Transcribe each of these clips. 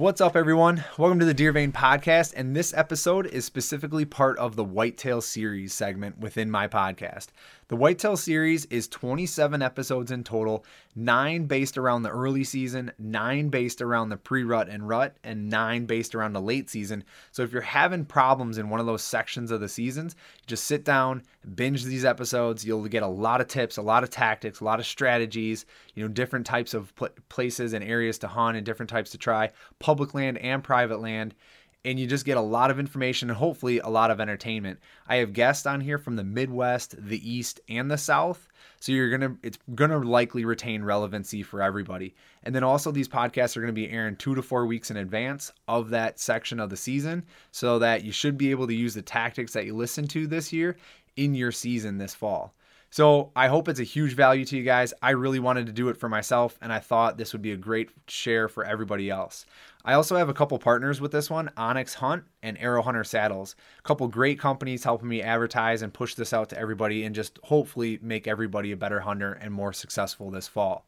What's up, everyone? Welcome to the Deer Vein podcast. And this episode is specifically part of the Whitetail series segment within my podcast. The Whitetail series is 27 episodes in total, nine based around the early season, nine based around the pre rut and rut, and nine based around the late season. So if you're having problems in one of those sections of the seasons, just sit down, binge these episodes. You'll get a lot of tips, a lot of tactics, a lot of strategies, you know, different types of pl- places and areas to hunt and different types to try, public land and private land and you just get a lot of information and hopefully a lot of entertainment. I have guests on here from the Midwest, the East, and the South. So you're going to it's going to likely retain relevancy for everybody. And then also these podcasts are going to be airing 2 to 4 weeks in advance of that section of the season so that you should be able to use the tactics that you listen to this year in your season this fall. So I hope it's a huge value to you guys. I really wanted to do it for myself, and I thought this would be a great share for everybody else. I also have a couple partners with this one onX Hunt and Aero Hunter Saddles. A couple great companies helping me advertise and push this out to everybody and just hopefully make everybody a better hunter and more successful this fall.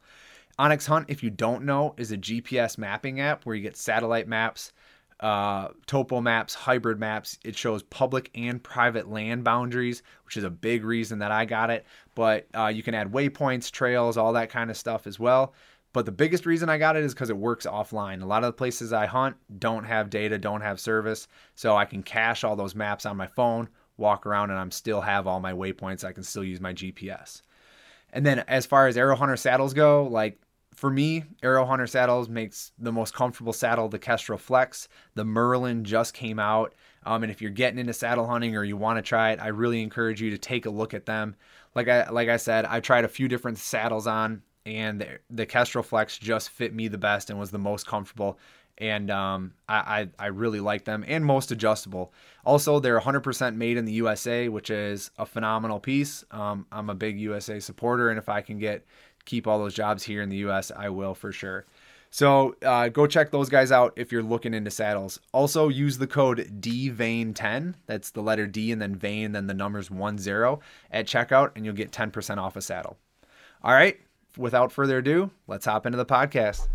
onX Hunt, if you don't know, is a GPS mapping app where you get satellite maps uh, topo maps, hybrid maps. It shows public and private land boundaries, which is a big reason that I got it. But uh, you can add waypoints, trails, all that kind of stuff as well. But the biggest reason I got it is because it works offline. A lot of the places I hunt don't have data, don't have service. So I can cache all those maps on my phone, walk around, and I'm still have all my waypoints. I can still use my GPS. And then as far as Aero Hunter saddles go, like for me, Aero Hunter saddles makes the most comfortable saddle the Kestrel Flex. The Merlin just came out. Um, and if you're getting into saddle hunting or you want to try it, I really encourage you to take a look at them. Like I like I said, I tried a few different saddles on, and the, the Kestrel Flex just fit me the best and was the most comfortable. And um, I, I, I really like them and most adjustable. Also, they're 100% made in the USA, which is a phenomenal piece. Um, I'm a big USA supporter, and if I can get keep all those jobs here in the US, I will for sure. So uh, go check those guys out if you're looking into saddles. Also use the code DVAIN10. That's the letter D and then vein, then the numbers 10 at checkout, and you'll get 10% off a saddle. All right. Without further ado, let's hop into the podcast.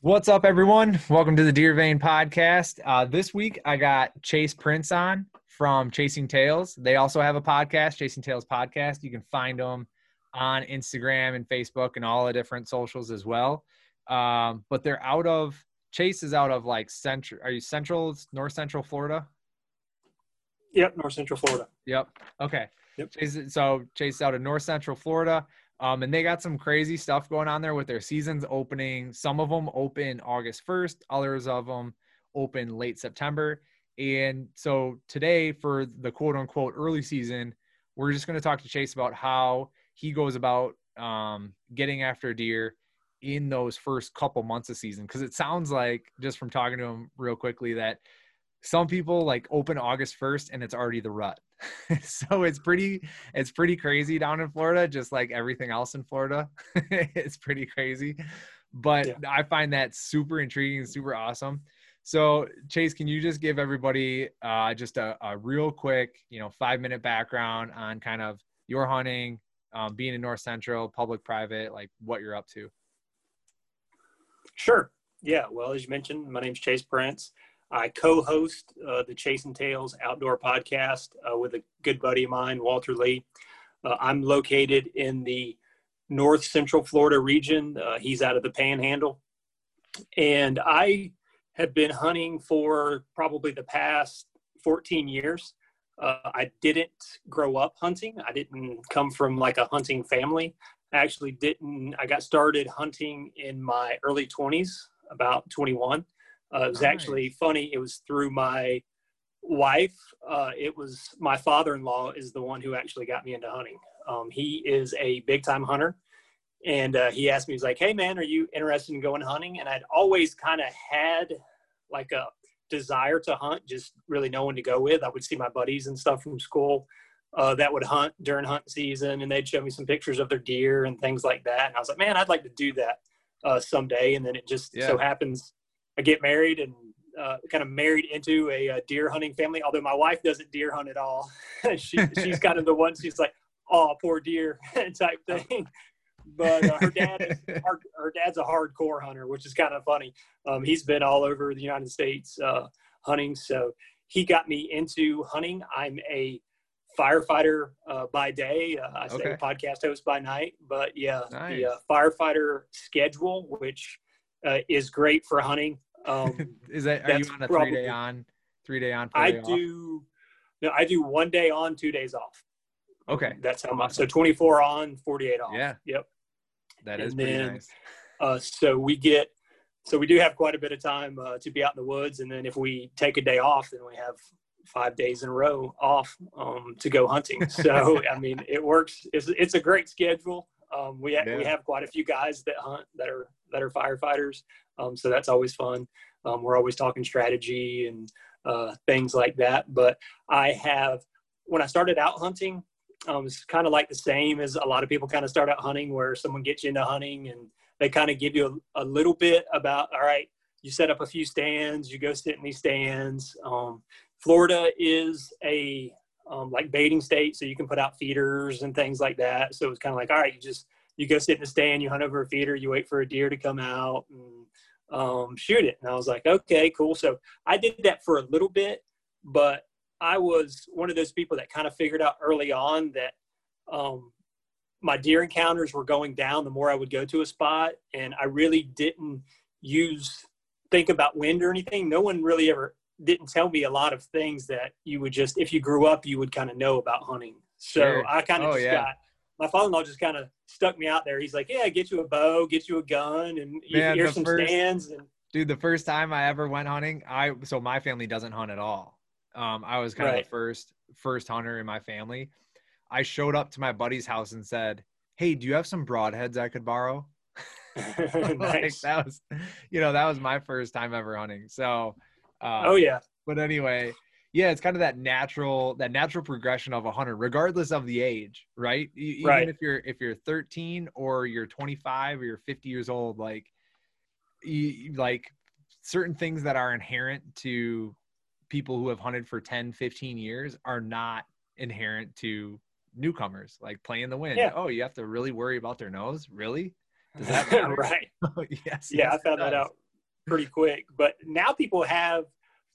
What's up, everyone? Welcome to the Deer Vein podcast. Uh, this week, I got Chase Prince on from Chasing Tails. They also have a podcast, Chasing Tails Podcast. You can find them on Instagram and Facebook and all the different socials as well. Um, but they're out of Chase is out of like central. Are you central, north central Florida? Yep, north central Florida. Yep. Okay. Yep. Chase, so Chase out of north central Florida. Um, and they got some crazy stuff going on there with their seasons opening. Some of them open August 1st, others of them open late September. And so today, for the quote unquote early season, we're just going to talk to Chase about how he goes about um, getting after deer in those first couple months of season because it sounds like just from talking to him real quickly that some people like open August 1st and it's already the rut. so it's pretty it's pretty crazy down in Florida just like everything else in Florida. it's pretty crazy. But yeah. I find that super intriguing and super awesome. So Chase, can you just give everybody uh, just a, a real quick, you know, five minute background on kind of your hunting, um, being in North Central, public, private, like what you're up to. Sure. Yeah. Well, as you mentioned, my name's Chase Prince. I co-host uh, the and Tails Outdoor Podcast uh, with a good buddy of mine, Walter Lee. Uh, I'm located in the North Central Florida region. Uh, he's out of the Panhandle, and I have been hunting for probably the past 14 years. Uh, I didn't grow up hunting. I didn't come from like a hunting family. I actually didn't. I got started hunting in my early 20s, about 21. Uh, it was nice. actually funny. It was through my wife. Uh, it was my father-in-law is the one who actually got me into hunting. Um, he is a big-time hunter, and uh, he asked me, he's like, "Hey, man, are you interested in going hunting?" And I'd always kind of had like a desire to hunt, just really no one to go with. I would see my buddies and stuff from school uh, that would hunt during hunt season, and they'd show me some pictures of their deer and things like that. And I was like, man, I'd like to do that uh, someday. And then it just yeah. so happens I get married and uh, kind of married into a, a, deer hunting family. Although my wife doesn't deer hunt at all, she, she's kind of the one. She's like, "Oh, poor deer" type thing. But uh, her dad is, her, her, dad's a hardcore hunter, which is kind of funny. Um, he's been all over the United States uh, hunting, so he got me into hunting. I'm a firefighter uh, by day. Uh, I say okay. podcast host by night, but yeah, nice. the uh, firefighter schedule, which uh, is great for hunting. Um, is that are you on a three day on, three day on? I do. No, I do one day on, two days off. Okay, that's how much. So twenty four on, forty eight off. Yeah. Yep. That is and pretty then, nice. Uh, so we get. So we do have quite a bit of time uh, to be out in the woods, and then if we take a day off, then we have five days in a row off um, to go hunting. So I mean, it works. It's, it's a great schedule. Um, we ha- yeah. we have quite a few guys that hunt that are that are firefighters. Um, so that's always fun. Um, we're always talking strategy and uh, things like that. But I have when I started out hunting, um, it's kind of like the same as a lot of people kind of start out hunting, where someone gets you into hunting and they kind of give you a, a little bit about all right you set up a few stands, you go sit in these stands. Um, Florida is a um, like baiting state, so you can put out feeders and things like that. So it's kind of like, all right, you just you go sit in a stand, you hunt over a feeder, you wait for a deer to come out and um, shoot it. And I was like, okay, cool. So I did that for a little bit, but I was one of those people that kind of figured out early on that um, my deer encounters were going down the more I would go to a spot, and I really didn't use think about wind or anything. No one really ever didn't tell me a lot of things that you would just if you grew up you would kind of know about hunting. So sure. I kind of oh, just yeah. got my father-in-law just kind of stuck me out there. He's like, "Yeah, get you a bow, get you a gun, and Man, here's some first, stands." And dude, the first time I ever went hunting, I so my family doesn't hunt at all. Um, I was kind right. of the first first hunter in my family. I showed up to my buddy's house and said, "Hey, do you have some broadheads I could borrow?" nice. like that was, you know, that was my first time ever hunting. So um, oh yeah. But anyway, yeah, it's kind of that natural that natural progression of a hunter, regardless of the age, right? Even right. if you're if you're 13 or you're 25 or you're 50 years old, like you, like certain things that are inherent to people who have hunted for 10, 15 years are not inherent to newcomers, like playing the wind. Yeah. Oh, you have to really worry about their nose, really? Does that matter? right? yes. Yeah, yes, I found that out pretty quick. But now people have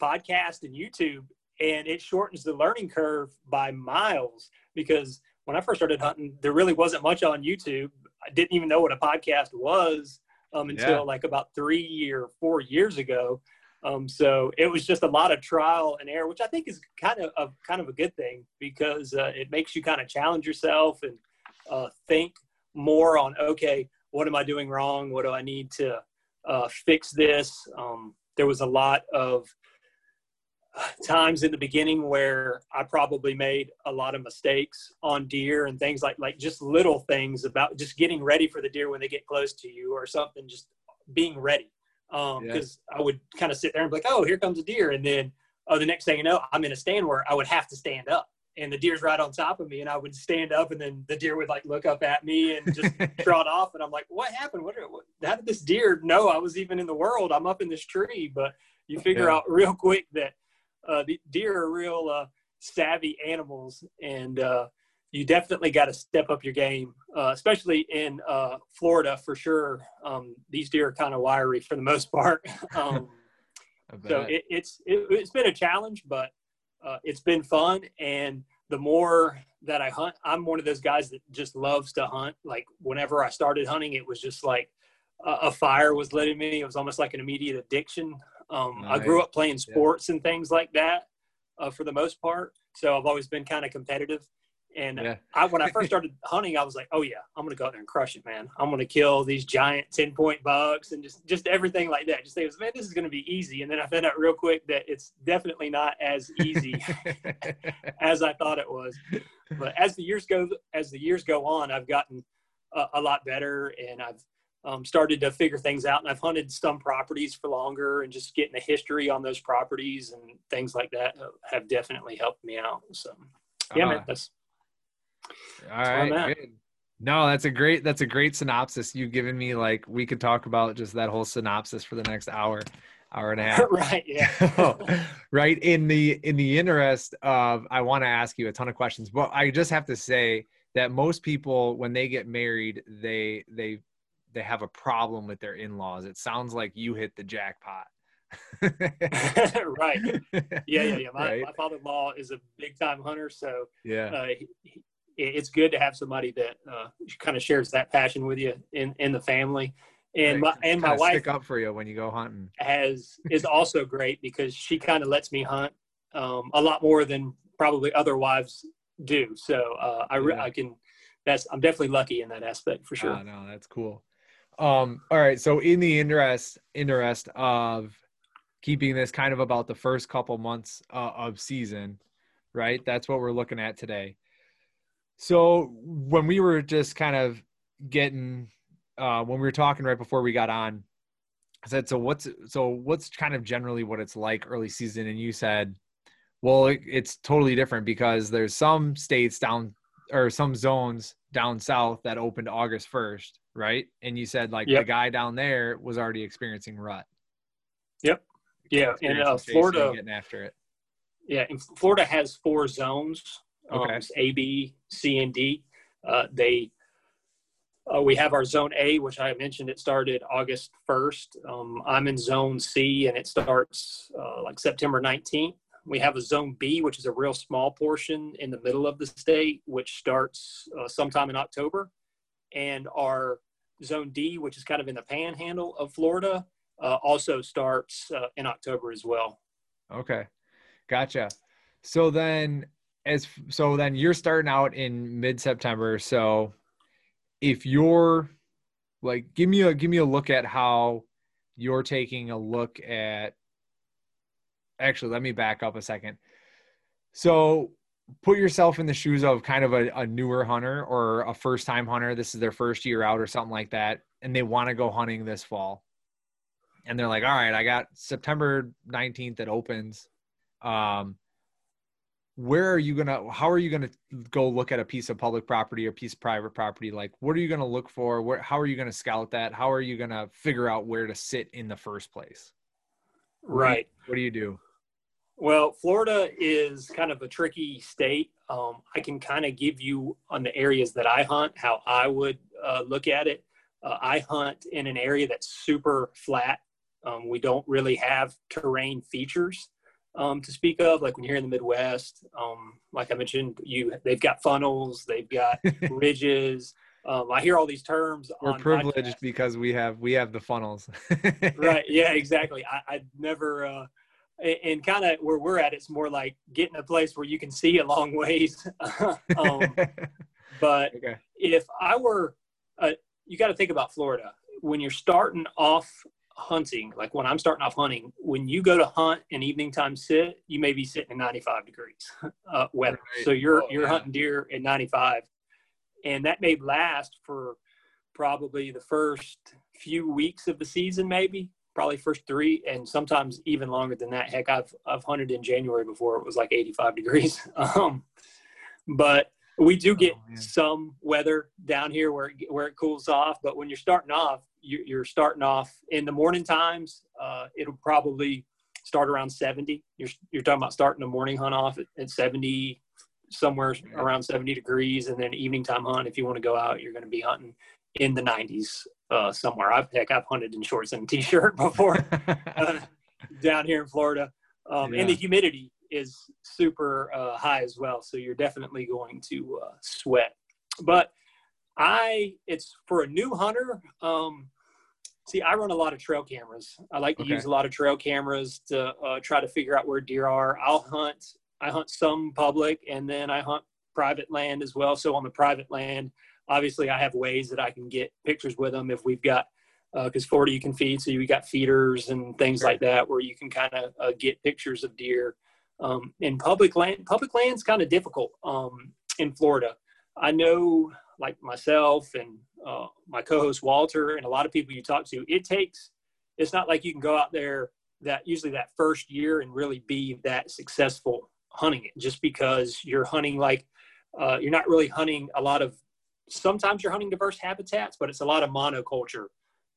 podcast and YouTube, and it shortens the learning curve by miles. Because when I first started hunting, there really wasn't much on YouTube. I didn't even know what a podcast was um, until yeah. like about three or four years ago. Um, so it was just a lot of trial and error, which I think is kind of a, kind of a good thing because uh, it makes you kind of challenge yourself and uh, think more on okay, what am I doing wrong? What do I need to uh, fix this. Um, there was a lot of times in the beginning where I probably made a lot of mistakes on deer and things like like just little things about just getting ready for the deer when they get close to you or something, just being ready. Because um, yeah. I would kind of sit there and be like, "Oh, here comes a deer," and then oh, the next thing you know, I'm in a stand where I would have to stand up and the deer's right on top of me and I would stand up and then the deer would like look up at me and just trot off and I'm like what happened what, what, how did this deer know I was even in the world I'm up in this tree but you figure yeah. out real quick that uh, the deer are real uh, savvy animals and uh, you definitely got to step up your game uh, especially in uh, Florida for sure. Um, these deer are kind of wiry for the most part. Um, so it, it's it, it's been a challenge but uh, it's been fun. And the more that i hunt i'm one of those guys that just loves to hunt. Like whenever i started hunting it was just like a, a fire was lit in me. It was almost like an immediate addiction. Um, nice. i grew up playing sports yeah. and things like that uh, for the most part. So i've always been kind of competitive and yeah. I, when I first started hunting, I was like, "Oh yeah, I'm gonna go out there and crush it, man. I'm gonna kill these giant ten point bucks and just just everything like that." Just say, "Man, this is gonna be easy." And then I found out real quick that it's definitely not as easy as I thought it was. But as the years go as the years go on, I've gotten a, a lot better, and I've um, started to figure things out. And I've hunted some properties for longer, and just getting a history on those properties and things like that have definitely helped me out. So, yeah, uh, man, that's all right. Good. No, that's a great that's a great synopsis. You've given me like we could talk about just that whole synopsis for the next hour, hour and a half. right. Yeah. right. In the in the interest of I want to ask you a ton of questions, but I just have to say that most people when they get married they they they have a problem with their in-laws it sounds like you hit the jackpot right yeah yeah yeah my, right? my father-in-law is a big time hunter so yeah uh, he, it's good to have somebody that uh, kind of shares that passion with you in in the family and right. my and my wife stick up for you when you go hunting has is also great because she kind of lets me hunt um, a lot more than probably other wives do. So uh, I, yeah. I can, that's, I'm definitely lucky in that aspect for sure. Oh, no, that's cool. Um, all right. So in the interest, interest of keeping this kind of about the first couple months uh, of season, right? That's what we're looking at today. So when we were just kind of getting, uh, when we were talking right before we got on, I said, so what's, so what's kind of generally what it's like early season? And you said, well, it, it's totally different because there's some states down or some zones down south that opened August 1st, right? And you said like yep. the guy down there was already experiencing rut. Yep. Yeah. And uh, Florida getting after it. Yeah. And Florida has four zones. Um, okay. A, B, C, and D. Uh, they, uh, we have our zone A, which I mentioned. It started August 1st. Um, I'm in zone C, and it starts uh, like September 19th. We have a zone B, which is a real small portion in the middle of the state, which starts uh, sometime in October. And our zone D, which is kind of in the panhandle of Florida, uh, also starts uh, in October as well. Okay. Gotcha. So then, as so then you're starting out in mid September. So if you're like, give me a give me a look at how you're taking a look at actually let me back up a second. So put yourself in the shoes of kind of a, a newer hunter or a first time hunter. This is their first year out or something like that and they want to go hunting this fall. And they're like all right i got september 19th that opens. Um where are you gonna how are you gonna go look at a piece of public property or piece of private property? Like what are you gonna look for? Where how are you gonna scout that? How are you gonna figure out where to sit in the first place? Right. what do you do? Well, Florida is kind of a tricky state. Um, I can kind of give you on the areas that I hunt how I would uh, look at it. Uh, I hunt in an area that's super flat. Um, we don't really have terrain features um, to speak of, like when you're in the Midwest. Um, like I mentioned, you they've got funnels, they've got ridges. Um, I hear all these terms. We're privileged podcasts. because we have we have the funnels. right. Yeah. Exactly. I, I never. Uh, and kind of where we're at, it's more like getting a place where you can see a long ways. um, but okay. if I were, uh, you got to think about Florida when you're starting off hunting. Like when I'm starting off hunting, when you go to hunt and evening time sit, you may be sitting in 95 degrees uh, weather. Right. So you're oh, you're yeah. hunting deer at 95, and that may last for probably the first few weeks of the season, maybe probably first three, and sometimes even longer than that. Heck, I've I've hunted in January before it was like 85 degrees. Um, but we do get oh, some weather down here where it, where it cools off. But when you're starting off, you're starting off in the morning times. Uh, it'll probably start around 70. You're you're talking about starting a morning hunt off at, at 70 somewhere around 70 degrees and then evening time hunt if you want to go out you're going to be hunting in the 90s uh, somewhere. I've heck, I've hunted in shorts and t-shirt before uh, down here in Florida, um, yeah. and the humidity is super uh, high as well. So you're definitely going to uh, sweat. But I, it's for a new hunter. Um, see, I run a lot of trail cameras. I like to okay. use a lot of trail cameras to uh, try to figure out where deer are. I'll hunt. I hunt some public, and then I hunt private land as well. So on the private land, obviously I have ways that I can get pictures with them if we've got because uh, Florida you can feed, so you got feeders and things like that where you can kind of uh, get pictures of deer. Um, in public land, public land's kind of difficult um, in Florida. I know, like myself and uh, my co-host Walter and a lot of people you talk to, it takes. It's not like you can go out there that usually that first year and really be that successful hunting it just because you're hunting like uh, you're not really hunting a lot of sometimes you're hunting diverse habitats, but it's a lot of monoculture.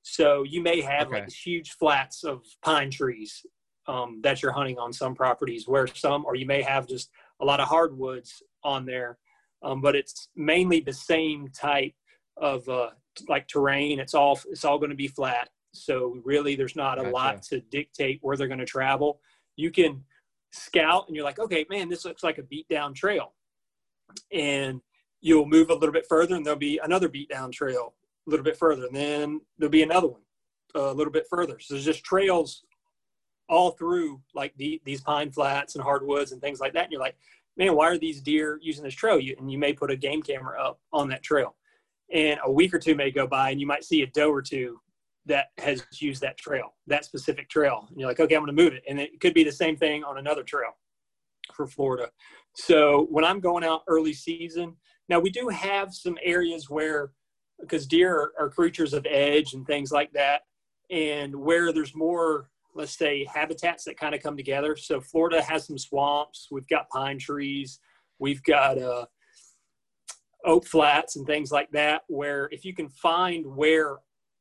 So you may have okay. like huge flats of pine trees um, that you're hunting on some properties, where some, or you may have just a lot of hardwoods on there. um, but it's mainly the same type of uh, like terrain. It's all it's all going to be flat. So really, there's not a gotcha. lot to dictate where they're going to travel. You can scout, and you're like, okay, man, this looks like a beat down trail, and you'll move a little bit further, and there'll be another beat down trail a little bit further, and then there'll be another one a little bit further. So there's just trails all through like the, these pine flats and hardwoods and things like that. And you're like, man, why are these deer using this trail? You, and you may put a game camera up on that trail. And a week or two may go by and you might see a doe or two that has used that trail, that specific trail. And you're like, okay, I'm going to move it. And it could be the same thing on another trail for Florida. So when I'm going out early season, now we do have some areas where, because deer are, are creatures of edge and things like that, and where there's more let's say habitats that kind of come together so florida has some swamps we've got pine trees we've got uh, oak flats and things like that where if you can find where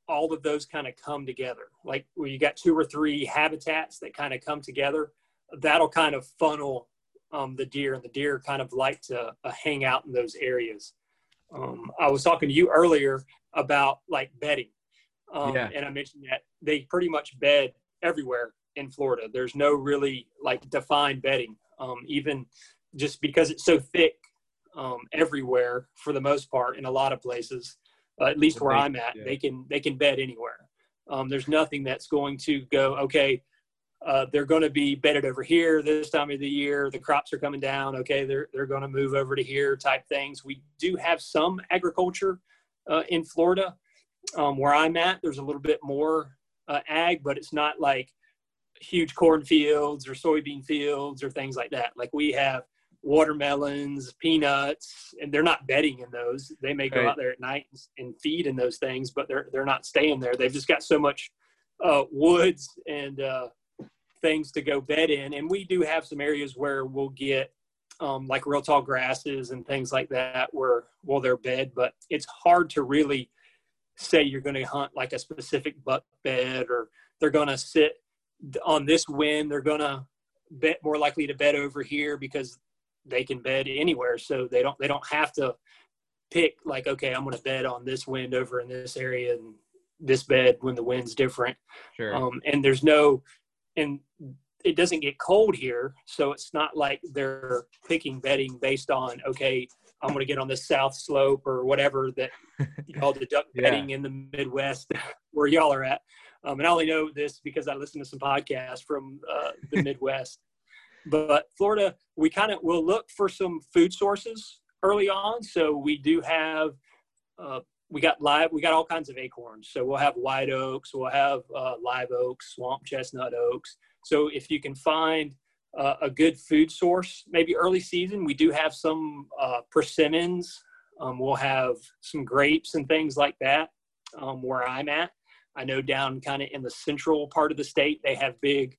all of those kind of come together like where you got two or three habitats that kind of come together that'll kind of funnel um, the deer and the deer kind of like to uh, hang out in those areas um, i was talking to you earlier about like bedding um, yeah. And I mentioned that they pretty much bed everywhere in Florida. There's no really like defined bedding, um, even just because it's so thick um, everywhere for the most part in a lot of places. Uh, at least where I'm at, yeah. they can they can bed anywhere. Um, there's nothing that's going to go okay. Uh, they're going to be bedded over here this time of the year. The crops are coming down. Okay, they're they're going to move over to here. Type things. We do have some agriculture uh, in Florida, um, where I'm at, there's a little bit more uh, ag, but it's not like huge cornfields or soybean fields or things like that. Like we have watermelons, peanuts, and they're not bedding in those. They may go right. out there at night and feed in those things, but they're they're not staying there. They've just got so much uh, woods and uh, things to go bed in. And we do have some areas where we'll get um, like real tall grasses and things like that where well they're bed, but it's hard to really say you're going to hunt like a specific buck bed or they're going to sit on this wind they're going to bet more likely to bed over here because they can bed anywhere so they don't they don't have to pick like okay i'm going to bed on this wind over in this area and this bed when the wind's different sure. um, and there's no and it doesn't get cold here so it's not like they're picking bedding based on okay I'm going to get on the south slope or whatever that you call the duck bedding in the Midwest where y'all are at. Um, and I only know this because I listen to some podcasts from uh, the Midwest. But Florida, we kind of will look for some food sources early on. So we do have, uh, we got live, we got all kinds of acorns. So we'll have white oaks, we'll have uh, live oaks, swamp chestnut oaks. So if you can find uh, a good food source. Maybe early season, we do have some uh, persimmons. Um, we'll have some grapes and things like that um, where I'm at. I know down kind of in the central part of the state, they have big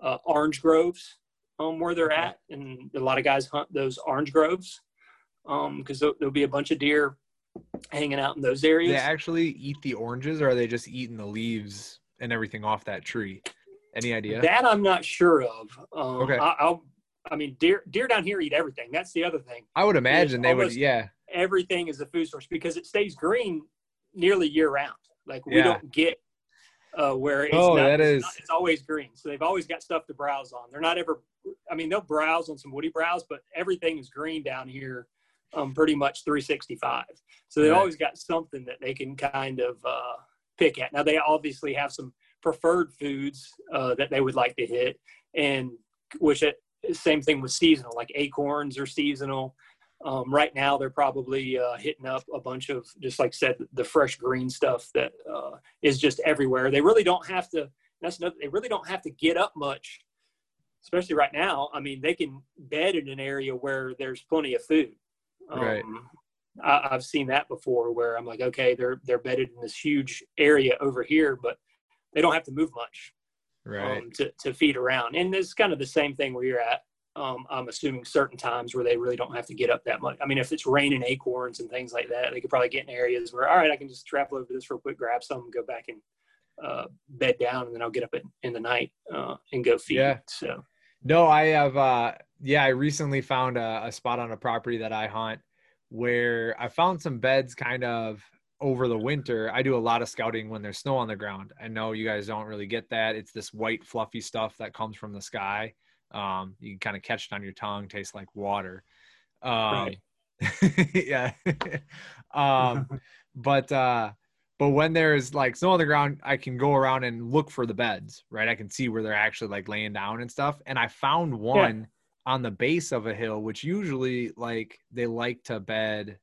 uh, orange groves um, where they're at, and a lot of guys hunt those orange groves Um, because um, there'll be a bunch of deer hanging out in those areas. They actually eat the oranges, or are they just eating the leaves and everything off that tree? Any idea? That I'm not sure of. Um, okay. I, will I mean, deer deer down here eat everything. That's the other thing. I would imagine they would. Yeah. Everything is a food source because it stays green nearly year round. Like we yeah. don't get uh, where it's oh, not, that it's. Not, it's always green. So they've always got stuff to browse on. They're not ever. I mean, they'll browse on some woody browse, but everything is green down here. Um, pretty much 365. So they right. always got something that they can kind of uh, pick at. Now they obviously have some preferred foods uh, that they would like to hit, and which it, same thing with seasonal, like acorns are seasonal. Um, right now, they're probably uh, hitting up a bunch of, just like I said, the fresh green stuff that uh, is just everywhere. They really don't have to. That's another. They really don't have to get up much, especially right now. I mean, they can bed in an area where there's plenty of food. Um, right. I, have seen that before, where I'm like, okay, they're they're bedded in this huge area over here, but they don't have to move much right um, to, to feed around and it's kind of the same thing where you're at um, i'm assuming certain times where they really don't have to get up that much i mean if it's raining acorns and things like that they could probably get in areas where all right i can just travel over this real quick grab some go back and uh, bed down and then i'll get up in, in the night uh, and go feed yeah. so no i have uh yeah i recently found a, a spot on a property that i hunt where I found some beds kind of over the winter. I do a lot of scouting when there's snow on the ground. I know you guys don't really get that. It's this white fluffy stuff that comes from the sky. Um, you can kind of catch it on your tongue, tastes like water. Um, right. yeah. um, but uh, but when there's like snow on the ground, I can go around and look for the beds, right? I can see where they're actually like laying down and stuff. And I found one yeah. on the base of a hill, which usually like they like to bed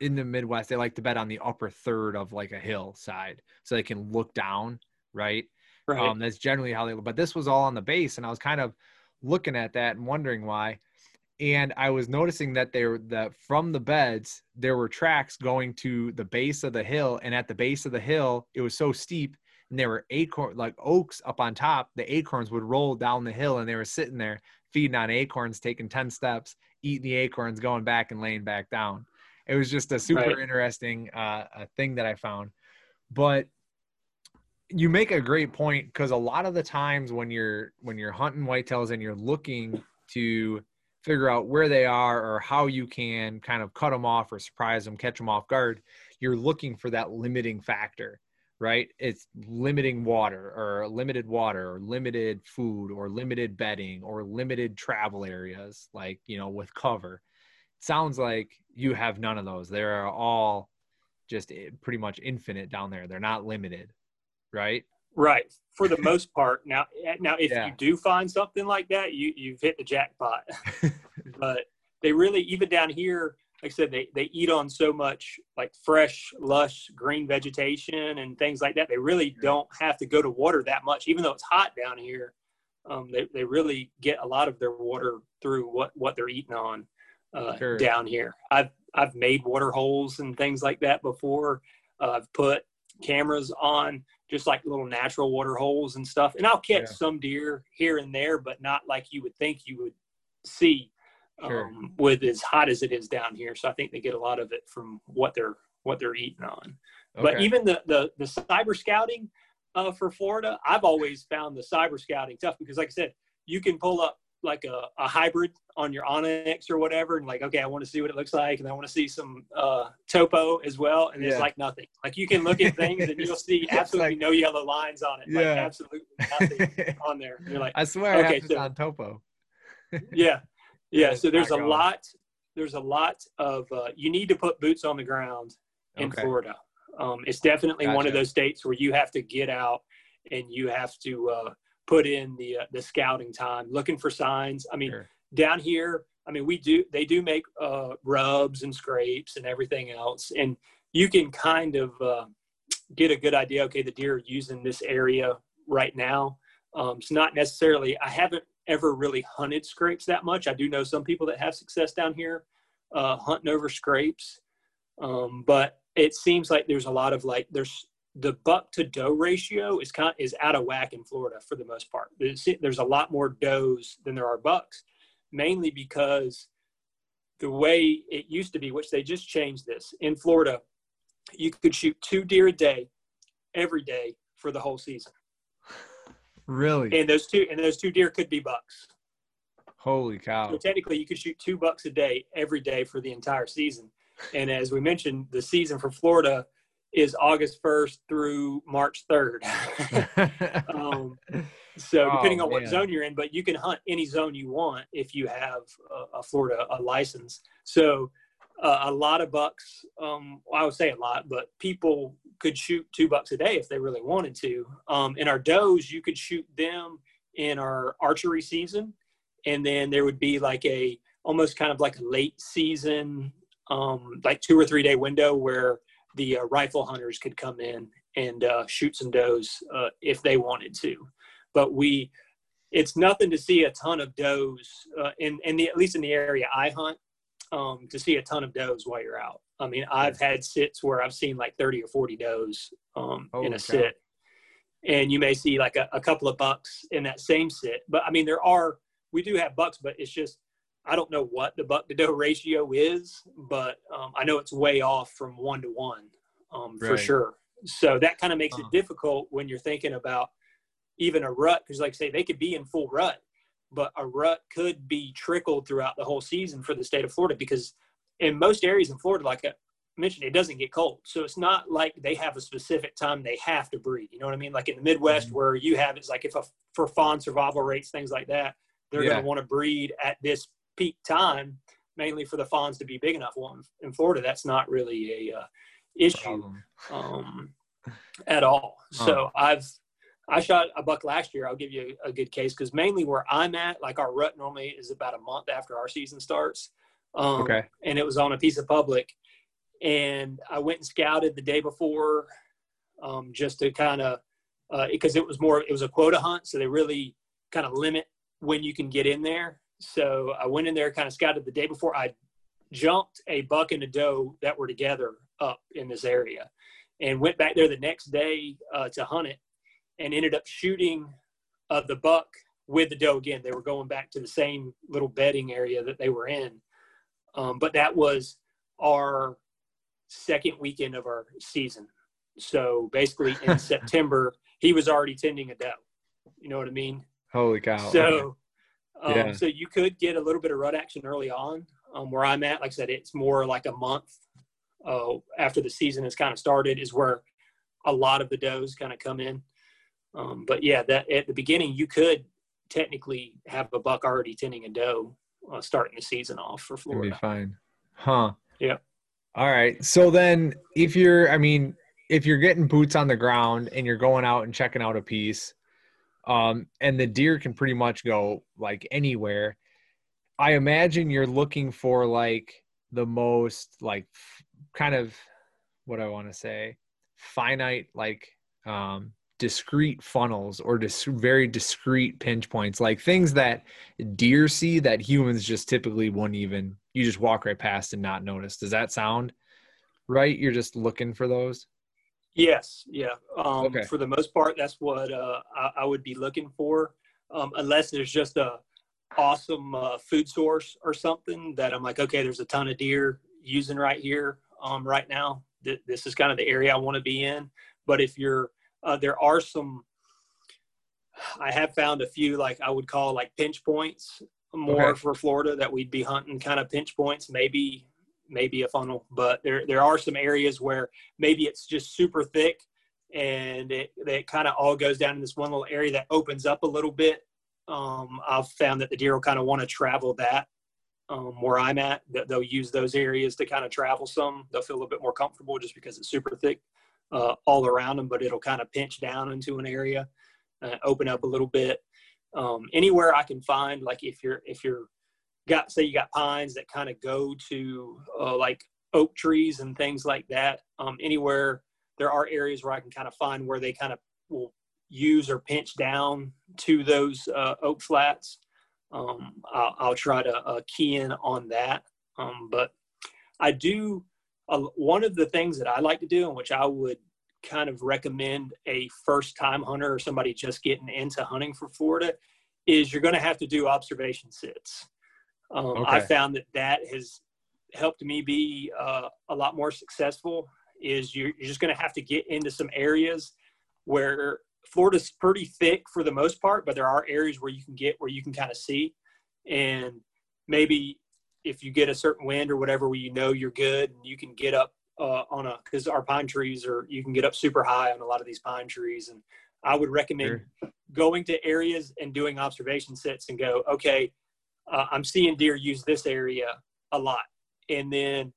in the Midwest, they like to bed on the upper third of like a hillside so they can look down, right? Right. Um, that's generally how they but this was all on the base, and I was kind of looking at that and wondering why. And I was noticing that there that from the beds there were tracks going to the base of the hill, and at the base of the hill it was so steep, and there were acorn like oaks up on top. The acorns would roll down the hill, and they were sitting there feeding on acorns, taking ten steps, eating the acorns, going back and laying back down it was just a super right. interesting uh, thing that I found. But you make a great point because a lot of the times when you're when you're hunting whitetails and you're looking to figure out where they are or how you can kind of cut them off or surprise them, catch them off guard, you're looking for that limiting factor, right? It's limiting water or limited water or limited food or limited bedding or limited travel areas, like, you know, with cover sounds like you have none of those. They are all just eh, pretty much infinite down there. They're not limited, right? Right. For the most part. Now, now if yeah. you do find something like that, you you've hit the jackpot. but they really, even down here, like I said, they they eat on so much like fresh, lush green vegetation and things like that. They really don't have to go to water that much, even though it's hot down here. Um, they they really get a lot of their water through what what they're eating on uh, sure. down here. I've I've made water holes and things like that before. Uh, I've put cameras on just like little natural water holes and stuff, and I'll catch yeah. some deer here and there, but not like you would think you would see sure. um, with as hot as it is down here. So I think they get a lot of it from what they're what they're eating on. Okay. But even the the the cyber scouting uh, for Florida, I've always found the cyber scouting tough because, like I said, you can pull up like a, a hybrid on your onX or whatever and like okay i want to see what it looks like and i want to see some uh, topo as well and yeah. it's like nothing like you can look at things and you'll see absolutely like, no yellow lines on it yeah. like absolutely nothing on there and you're like i swear okay so, on topo yeah yeah so there's a lot there's a lot of uh, you need to put boots on the ground in okay. florida um, it's definitely gotcha. one of those states where you have to get out and you have to uh, put in the uh, the scouting time, looking for signs. I mean, sure. down here, I mean, we do they do make uh, rubs and scrapes and everything else, and you can kind of uh, get a good idea. Okay, the deer are using this area right now. Um, it's not necessarily. I haven't ever really hunted scrapes that much. I do know some people that have success down here uh, hunting over scrapes, um, but it seems like there's a lot of like there's the buck to doe ratio is kind of, is out of whack in Florida for the most part. There's, there's a lot more does than there are bucks, mainly because the way it used to be, which they just changed this in Florida, you could shoot two deer a day, every day for the whole season. Really? And those two and those two deer could be bucks. Holy cow! So technically, you could shoot two bucks a day every day for the entire season. And as we mentioned, the season for Florida is August 1st through March 3rd. um, so oh, depending on man. what zone you're in, but you can hunt any zone you want if you have a, a Florida a license. So uh, a lot of bucks, um, I would say a lot, but people could shoot two bucks a day if they really wanted to. Um, in our does, you could shoot them in our archery season, and then there would be like a almost kind of like a late season, um, like two or three day window where the uh, rifle hunters could come in and uh, shoot some does uh, if they wanted to. But we, it's nothing to see a ton of does uh, in, in the, at least in the area I hunt, um, to see a ton of does while you're out. I mean, I've had sits where I've seen like 30 or 40 does um, in a sit. And you may see like a, a couple of bucks in that same sit. But I mean, there are, we do have bucks, but it's just I don't know what the buck to doe ratio is, but um, I know it's way off from one to one um, right. for sure. So that kind of makes uh-huh. it difficult when you're thinking about even a rut, because like I say, they could be in full rut, but a rut could be trickled throughout the whole season for the state of Florida because in most areas in Florida, like I mentioned, it doesn't get cold. So it's not like they have a specific time they have to breed. You know what I mean? Like in the Midwest, mm-hmm. where you have it's like if a, for fawn survival rates, things like that, they're yeah. going to want to breed at this peak time, mainly for the fawns to be big enough. Well, in Florida, that's not really a uh, issue um, at all. So I've I shot a buck last year. I'll give you a, a good case because mainly where I'm at, like our rut normally is about a month after our season starts. Um, okay. And it was on a piece of public, and I went and scouted the day before, um, just to kind of uh, because it was more it was a quota hunt, so they really kind of limit when you can get in there. So I went in there, kind of scouted the day before. I jumped a buck and a doe that were together up in this area, and went back there the next day uh, to hunt it and ended up shooting uh, the buck with the doe again. They were going back to the same little bedding area that they were in. Um, but that was our second weekend of our season. So basically in September, he was already tending a doe. You know what I mean? Holy cow. So, um, yeah. so you could get a little bit of rut action early on. Um, where I'm at, like I said, it's more like a month uh, after the season has kind of started is where a lot of the does kind of come in. Um, but yeah, that at the beginning you could technically have a buck already tending a doe uh, starting the season off for Florida. be fine, huh? Yeah. All right. So then, if you're, I mean, if you're getting boots on the ground and you're going out and checking out a piece, um, and the deer can pretty much go like anywhere. I imagine you're looking for like the most like f- kind of what I want to say finite like um discrete funnels or dis- very discrete pinch points, like things that deer see that humans just typically wouldn't even, you just walk right past and not notice. Does that sound right? You're just looking for those? Yes. Yeah. Um, okay. For the most part, that's what uh, I, I, would be looking for, um, unless there's just a awesome uh, food source or something that I'm like, okay, there's a ton of deer using right here um, right now. Th- this is kind of the area I want to be in. But if you're uh, there are some. I have found a few like I would call like pinch points more okay. for Florida that we'd be hunting kind of pinch points, maybe maybe a funnel, but there there are some areas where maybe it's just super thick and it, it kind of all goes down in this one little area that opens up a little bit. Um, I've found that the deer will kind of want to travel that um, where I'm at. They'll use those areas to kind of travel some. They'll feel a little bit more comfortable just because it's super thick uh, all around them, but it'll kind of pinch down into an area, uh, open up a little bit. Um, anywhere I can find, like if you're if you're got say you got pines that kind of go to uh, like oak trees and things like that. Um, anywhere there are areas where I can kind of find where they kind of will use or pinch down to those uh, oak flats. Um, I'll, I'll, try to uh, key in on that. Um, but I do uh, one of the things that I like to do, and which I would kind of recommend a first time hunter or somebody just getting into hunting for Florida, is you're going to have to do observation sits. Um, okay. I found that that has helped me be uh, a lot more successful. Is you're, you're just going to have to get into some areas where Florida's pretty thick for the most part, but there are areas where you can get where you can kind of see, and maybe if you get a certain wind or whatever where you know you're good and you can get up uh, on a because our pine trees are you can get up super high on a lot of these pine trees and i would recommend sure. going to areas and doing observation sets and go okay uh, i'm seeing deer use this area a lot and then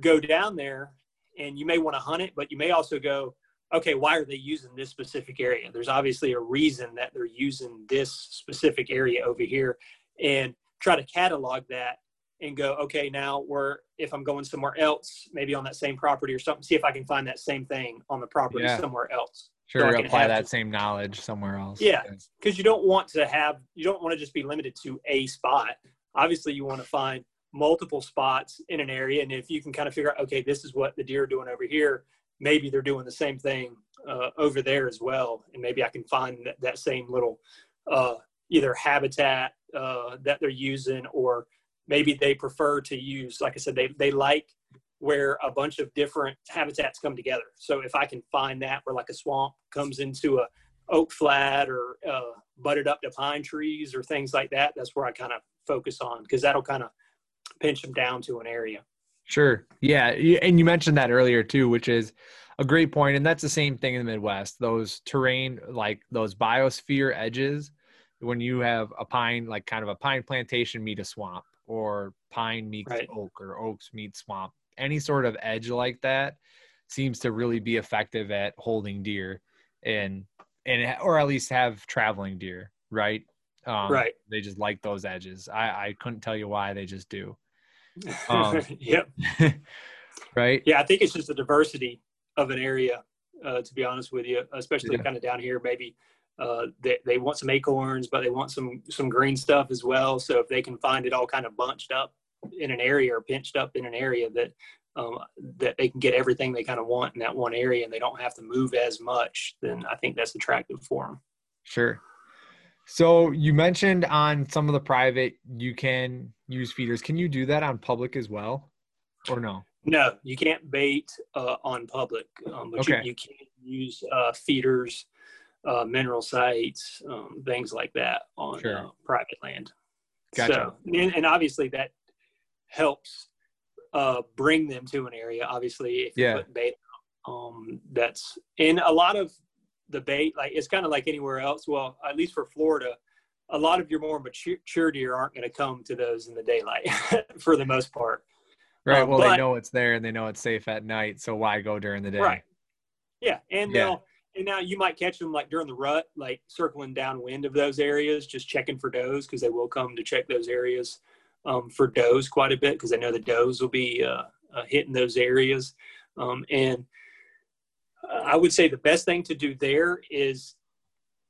go down there and you may want to hunt it but you may also go okay why are they using this specific area there's obviously a reason that they're using this specific area over here and try to catalog that and go, okay, now we're if I'm going somewhere else, maybe on that same property or something, see if I can find that same thing on the property yeah. somewhere else. Sure, so apply that to, same knowledge somewhere else. Yeah, because you don't want to have you don't want to just be limited to a spot. Obviously, you want to find multiple spots in an area, and if you can kind of figure out, okay, this is what the deer are doing over here, maybe they're doing the same thing uh, over there as well, and maybe I can find that, that same little uh, either habitat uh, that they're using or maybe they prefer to use like i said they, they like where a bunch of different habitats come together so if i can find that where like a swamp comes into a oak flat or uh, butted up to pine trees or things like that that's where i kind of focus on because that'll kind of pinch them down to an area Sure. Yeah. And you mentioned that earlier too, which is a great point. And that's the same thing in the Midwest. Those terrain, like those biosphere edges, when you have a pine, like kind of a pine plantation meet a swamp, or pine meets right. oak, or oaks meet swamp, any sort of edge like that seems to really be effective at holding deer and and or at least have traveling deer, right? Um, right. They just like those edges. I I couldn't tell you why. They just do. Um, yep. right. Yeah, I think it's just the diversity of an area. Uh, to be honest with you, especially yeah. kind of down here, maybe uh, they, they want some acorns, but they want some some green stuff as well. So if they can find it all kind of bunched up in an area or pinched up in an area that um, that they can get everything they kind of want in that one area and they don't have to move as much, then I think that's attractive for them. Sure. So you mentioned on some of the private you can use feeders. Can you do that on public as well, or no? No, you can't bait uh, on public, um, but okay. you, you, can use uh, feeders, uh, mineral sites, um, things like that on sure. Uh, private land. Gotcha. So, and, and obviously that helps uh, bring them to an area. Obviously, if you put bait, um, that's in a lot of the bait. Like it's kind of like anywhere else. Well, at least for Florida, a lot of your more mature deer aren't going to come to those in the daylight for the most part. Right. Um, well, but, they know it's there and they know it's safe at night. So why go during the day? Right. Yeah. And yeah. they'll, and now you might catch them like during the rut, like circling downwind of those areas, just checking for does because they will come to check those areas um, for does quite a bit because I know the does will be uh, uh, hitting those areas. Um, and I would say the best thing to do there is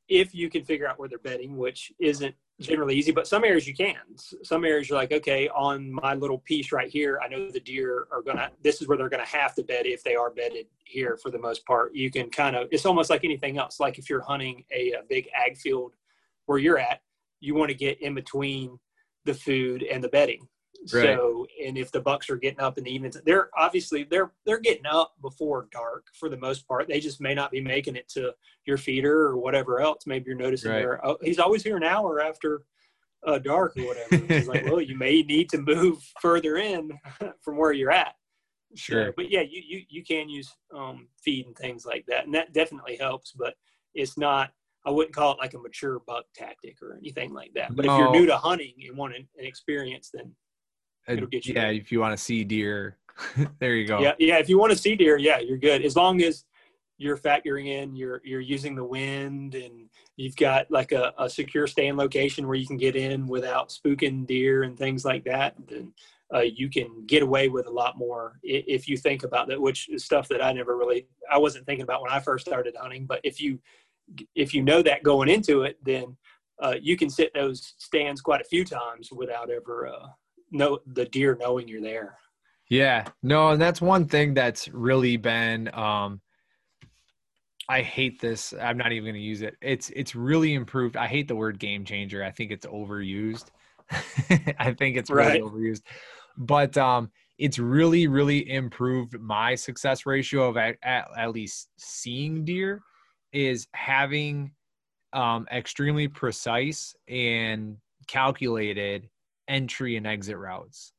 if you can figure out where they're bedding, which isn't generally easy, but some areas you can. Some areas you're like, okay, on my little piece right here, I know the deer are gonna. This is where they're gonna have to bed if they are bedded here for the most part. You can kind of. It's almost like anything else. Like if you're hunting a, a big ag field where you're at, you want to get in between the food and the bedding. Right. So, and if the bucks are getting up in the evenings, they're obviously they're they're getting up before dark for the most part. They just may not be making it to your feeder or whatever else. Maybe you're noticing right. oh, he's always here an hour after uh, dark or whatever. It's like, well, you may need to move further in from where you're at. Sure. So, but yeah, you you you can use um, feed and things like that, and that definitely helps. But it's not I wouldn't call it like a mature buck tactic or anything like that. But no. if you're new to hunting and want an, experience, then it'll get you. Yeah, there. if you want to see deer, there you go. Yeah, yeah. If you want to see deer, yeah, you're good. As long as you're factoring in, you're you're using the wind, and you've got like a, a secure stand location where you can get in without spooking deer and things like that. Then uh, you can get away with a lot more if you think about that, which is stuff that I never really, I wasn't thinking about when I first started hunting. But if you if you know that going into it, then uh, you can sit those stands quite a few times without ever uh, know the deer knowing you're there. Yeah, no, and that's one thing that's really been. Um, I hate this. I'm not even going to use it. It's it's really improved. I hate the word game changer. I think it's overused. I think it's really right. overused. But um, it's really really improved my success ratio of at, at, at least seeing deer is having um, extremely precise and calculated entry and exit routes.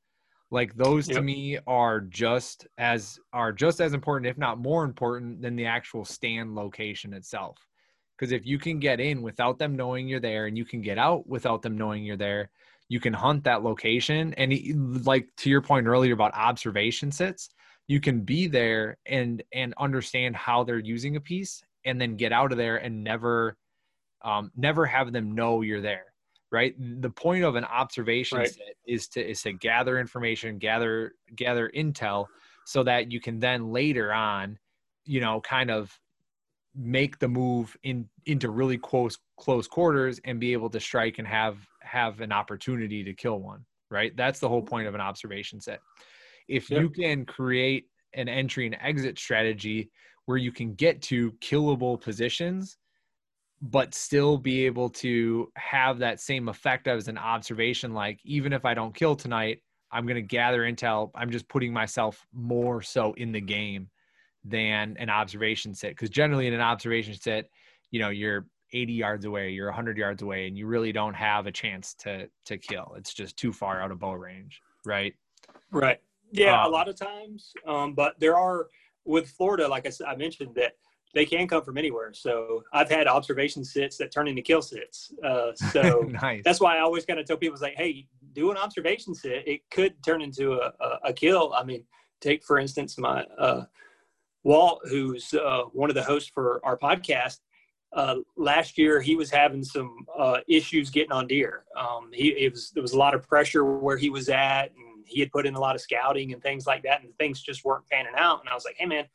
Like those yep. to me are just as are just as important if not more important than the actual stand location itself. Because if you can get in without them knowing you're there and you can get out without them knowing you're there you can hunt that location. And like to your point earlier about observation sits you can be there and and understand how they're using a piece and then get out of there and never um, never have them know you're there right the point of an observation right. set is to is to gather information gather gather intel so that you can then later on you know kind of make the move in into really close close quarters and be able to strike and have have an opportunity to kill one right that's the whole point of an observation set if yep. you can create an entry and exit strategy where you can get to killable positions but still be able to have that same effect as an observation like even if i don't kill tonight i'm going to gather intel. I'm just putting myself more so in the game than an observation set because generally in an observation set you know you're 80 yards away you're 100 yards away and you really don't have a chance to to kill. It's just too far out of bow range right? Right. Yeah, um, a lot of times. Um, but there are with Florida, like I, said, I mentioned, that they can come from anywhere. So I've had observation sits that turn into kill sits. Uh, so nice. that's why I always kind of tell people, like, hey, do an observation sit. It could turn into a, a, a kill. I mean, take for instance my uh, Walt, who's uh, one of the hosts for our podcast. Uh, last year, he was having some uh, issues getting on deer. Um, he it was there was a lot of pressure where he was at, he had put in a lot of scouting and things like that, and things just weren't panning out. And I was like, hey man,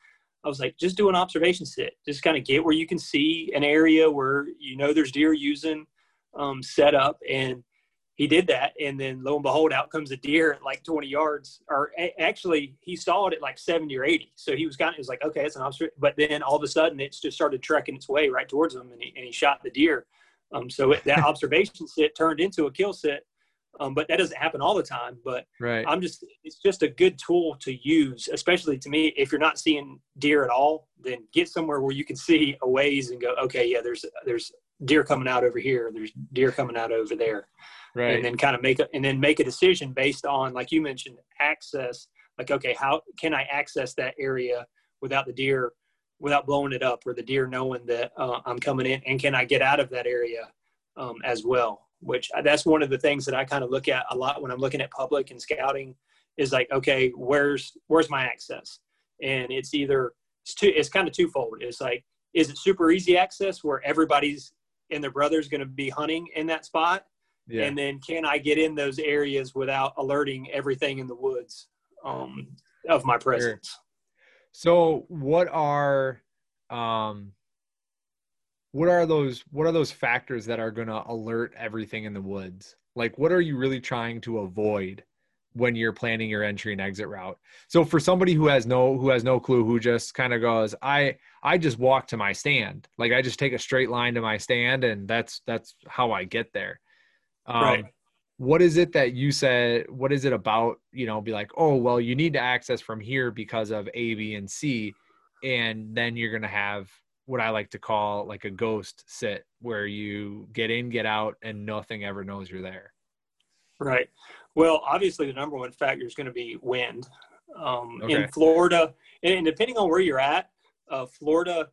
I was like, just do an observation sit. Just kind of get where you can see an area where you know there's deer using um, set up, and he did that, and then lo and behold, out comes a deer at like 20 yards. Or a- actually, he saw it at like 70 or 80. So he was kind of was like, okay, it's an observation. But then all of a sudden, it just started trekking its way right towards him, and he, and he shot the deer. Um, so it, that observation sit turned into a kill sit. Um, but that doesn't happen all the time. But right. I'm just it's just a good tool to use, especially to me. If you're not seeing deer at all, then get somewhere where you can see a ways and go, okay, yeah, there's there's deer coming out over here. There's deer coming out over there right. and then kind of make a and then make a decision based on like you mentioned access like okay how can i access that area without the deer without blowing it up or the deer knowing that uh, i'm coming in and can i get out of that area um, as well which uh, that's one of the things that i kind of look at a lot when i'm looking at public and scouting is like okay where's where's my access and it's either it's two it's kind of twofold it's like is it super easy access where everybody's and their brother's going to be hunting in that spot yeah. And then can I get in those areas without alerting everything in the woods um, of my presence? Sure. So what are um what are those what are those factors that are going to alert everything in the woods? Like what are you really trying to avoid when you're planning your entry and exit route? So for somebody who has no who has no clue who just kind of goes, I I just walk to my stand. Like I just take a straight line to my stand and that's that's how I get there um, right. What is it that you said? What is it about? You know, be like, oh, well, you need to access from here because of A, B, and C, and then you're gonna have what I like to call like a ghost sit, where you get in, get out, and nothing ever knows you're there. Right. Well, obviously, the number one factor is going to be wind. Um, okay. In Florida, and depending on where you're at, uh, Florida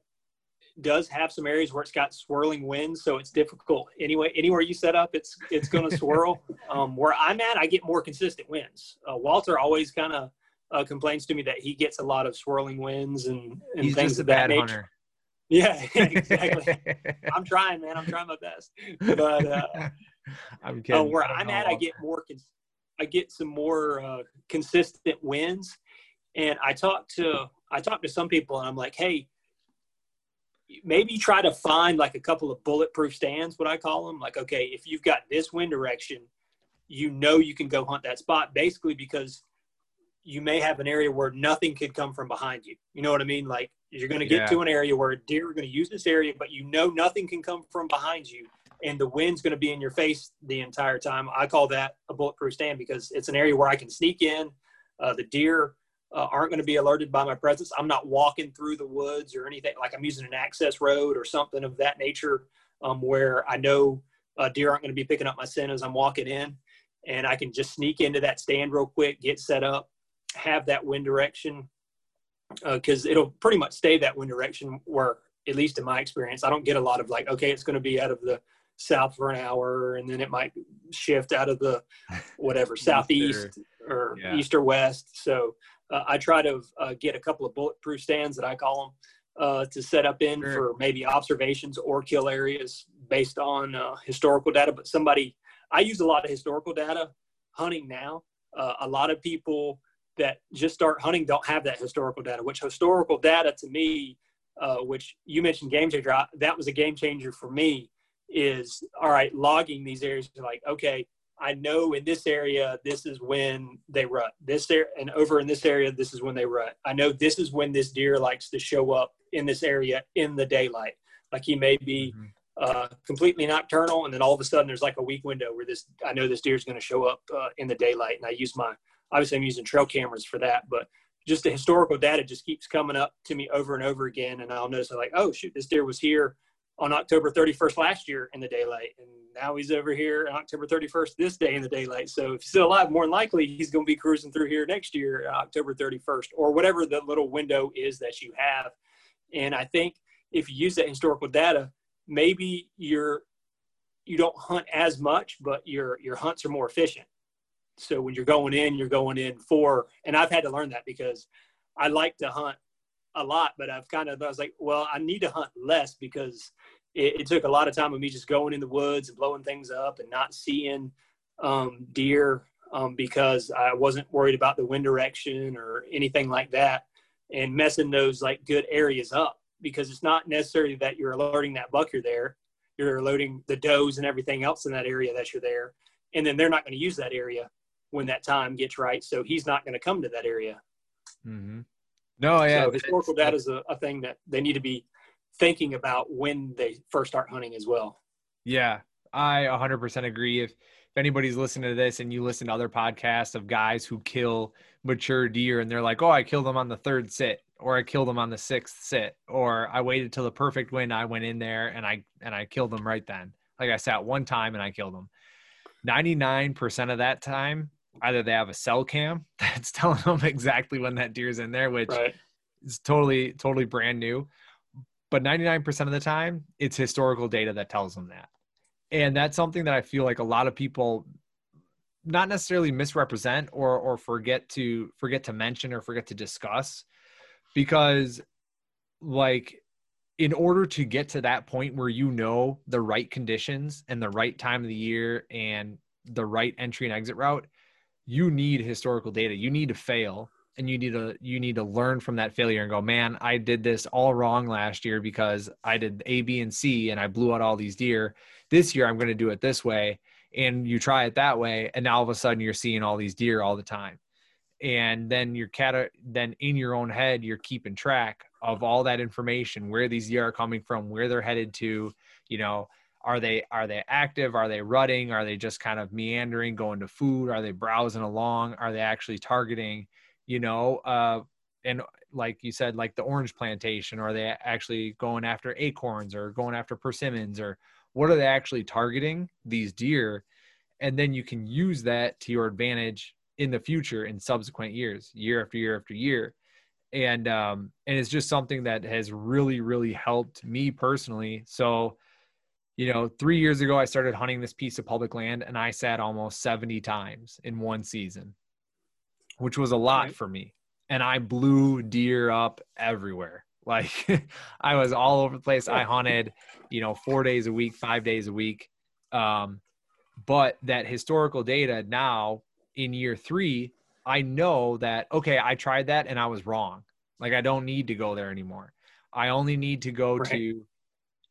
does have some areas where it's got swirling winds, so it's difficult. Anyway, anywhere you set up, it's it's going to swirl. Um, where I'm at, I get more consistent winds. Uh, Walter always kind of uh, complains to me that he gets a lot of swirling winds and, and He's things of that nature. Hunter. Yeah, exactly. I'm trying, man. I'm trying my best. But uh, I'm uh, kidding. where I'm at, I get more. Cons- I get some more uh, consistent wins, and I talk to I talk to some people, and I'm like, hey maybe try to find like a couple of bulletproof stands, what I call them. Like, okay, if you've got this wind direction, you know you can go hunt that spot basically because you may have an area where nothing could come from behind you. You know what I mean? Like you're going to get yeah. to an area where deer are going to use this area, but you know nothing can come from behind you, and the wind's going to be in your face the entire time. I call that a bulletproof stand because it's an area where I can sneak in. Uh, the deer uh, aren't going to be alerted by my presence. I'm not walking through the woods or anything like I'm using an access road or something of that nature um, where I know uh, deer aren't going to be picking up my scent as I'm walking in. And I can just sneak into that stand real quick, get set up, have that wind direction because uh, it'll pretty much stay that wind direction where, at least in my experience, I don't get a lot of like, okay, it's going to be out of the south for an hour and then it might shift out of the whatever southeast or yeah. east or west. So uh, I try to uh, get a couple of bulletproof stands that I call them uh, to set up in sure. for maybe observations or kill areas based on uh, historical data. But somebody, I use a lot of historical data hunting now. Uh, a lot of people that just start hunting don't have that historical data, which historical data to me, uh, which you mentioned game changer, that was a game changer for me is all right, logging these areas like, okay, I know in this area this is when they rut. This area and over in this area this is when they rut. I know this is when this deer likes to show up in this area in the daylight. Like he may be mm-hmm. uh, completely nocturnal, and then all of a sudden there's like a week window where this I know this deer is going to show up uh, in the daylight, and I use my obviously I'm using trail cameras for that, but just the historical data just keeps coming up to me over and over again, and I'll notice like oh shoot this deer was here on October 31st last year in the daylight, and now he's over here on October 31st this day in the daylight. So if he's still alive, more than likely he's going to be cruising through here next year, uh, October 31st, or whatever the little window is that you have. And I think if you use that historical data, maybe you're you don't hunt as much, but your your hunts are more efficient. So when you're going in, you're going in for, and I've had to learn that because I like to hunt a lot, but I've kind of I was like, well, I need to hunt less because it, it, took a lot of time of me just going in the woods and blowing things up and not seeing um, deer um, because I wasn't worried about the wind direction or anything like that, and messing those like good areas up because it's not necessarily that you're alerting that buck you're there, you're alerting the does and everything else in that area that you're there, and then they're not going to use that area when that time gets right, so he's not going to come to that area. Mm-hmm. No, yeah. So historical data is a, a thing that they need to be thinking about when they first start hunting as well. Yeah, I 100% agree. If if anybody's listening to this and you listen to other podcasts of guys who kill mature deer and they're like, "Oh, I killed them on the third sit," or "I killed them on the sixth sit," or "I waited till the perfect wind, I went in there and I and I killed them right then." Like I sat one time and I killed them. 99% of that time, either they have a cell cam that's telling them exactly when that deer's in there, which right. is totally totally brand new, but 99% of the time it's historical data that tells them that and that's something that i feel like a lot of people not necessarily misrepresent or or forget to forget to mention or forget to discuss because like in order to get to that point where you know the right conditions and the right time of the year and the right entry and exit route you need historical data. You need to fail and you need to you need to learn from that failure and go man i did this all wrong last year because i did a b and c and i blew out all these deer. This year i'm going to do it this way and you try it that way and now all of a sudden you're seeing all these deer all the time. And then you're cat then in your own head you're keeping track of all that information where these deer are coming from where they're headed to you know are they are they active? Are they rutting? Are they just kind of meandering going to food? Are they browsing along? Are they actually targeting you know uh, and like you said like the orange plantation are they actually going after acorns or going after persimmons or what are they actually targeting these deer? And then you can use that to your advantage in the future in subsequent years year after year after year. And um and it's just something that has really really helped me personally. So you know 3 years ago I started hunting this piece of public land and I sat almost 70 times in one season which was a lot right. for me. And I blew deer up everywhere. Like I was all over the place. I hunted, you know, four days a week, five days a week. Um, but that historical data now in year three, I know that, okay, I tried that and I was wrong. Like I don't need to go there anymore. I only need to go right. to,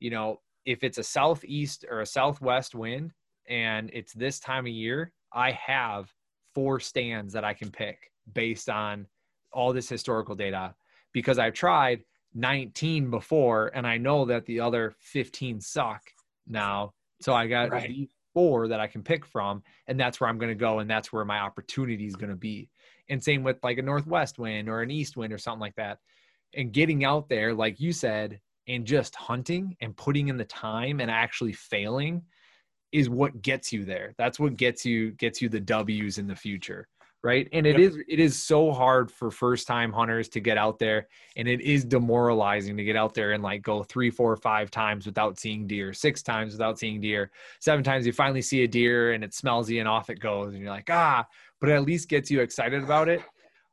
you know, if it's a southeast or a southwest wind and it's this time of year, I have four stands that I can pick based on all this historical data because I've tried 19 before and I know that the other 15 suck now. So I got right. these four that I can pick from, and that's where I'm going to go, and that's where my opportunity is going to be. And same with like a northwest wind or an east wind or something like that. And getting out there, like you said, and just hunting and putting in the time and actually failing is what gets you there. That's what gets you gets you the W's in the future, right? And it yep. is it is so hard for first time hunters to get out there, and it is demoralizing to get out there and like go three, four, five times without seeing deer, six times without seeing deer, seven times you finally see a deer and it smells you and off it goes, and you're like ah, but it at least gets you excited about it.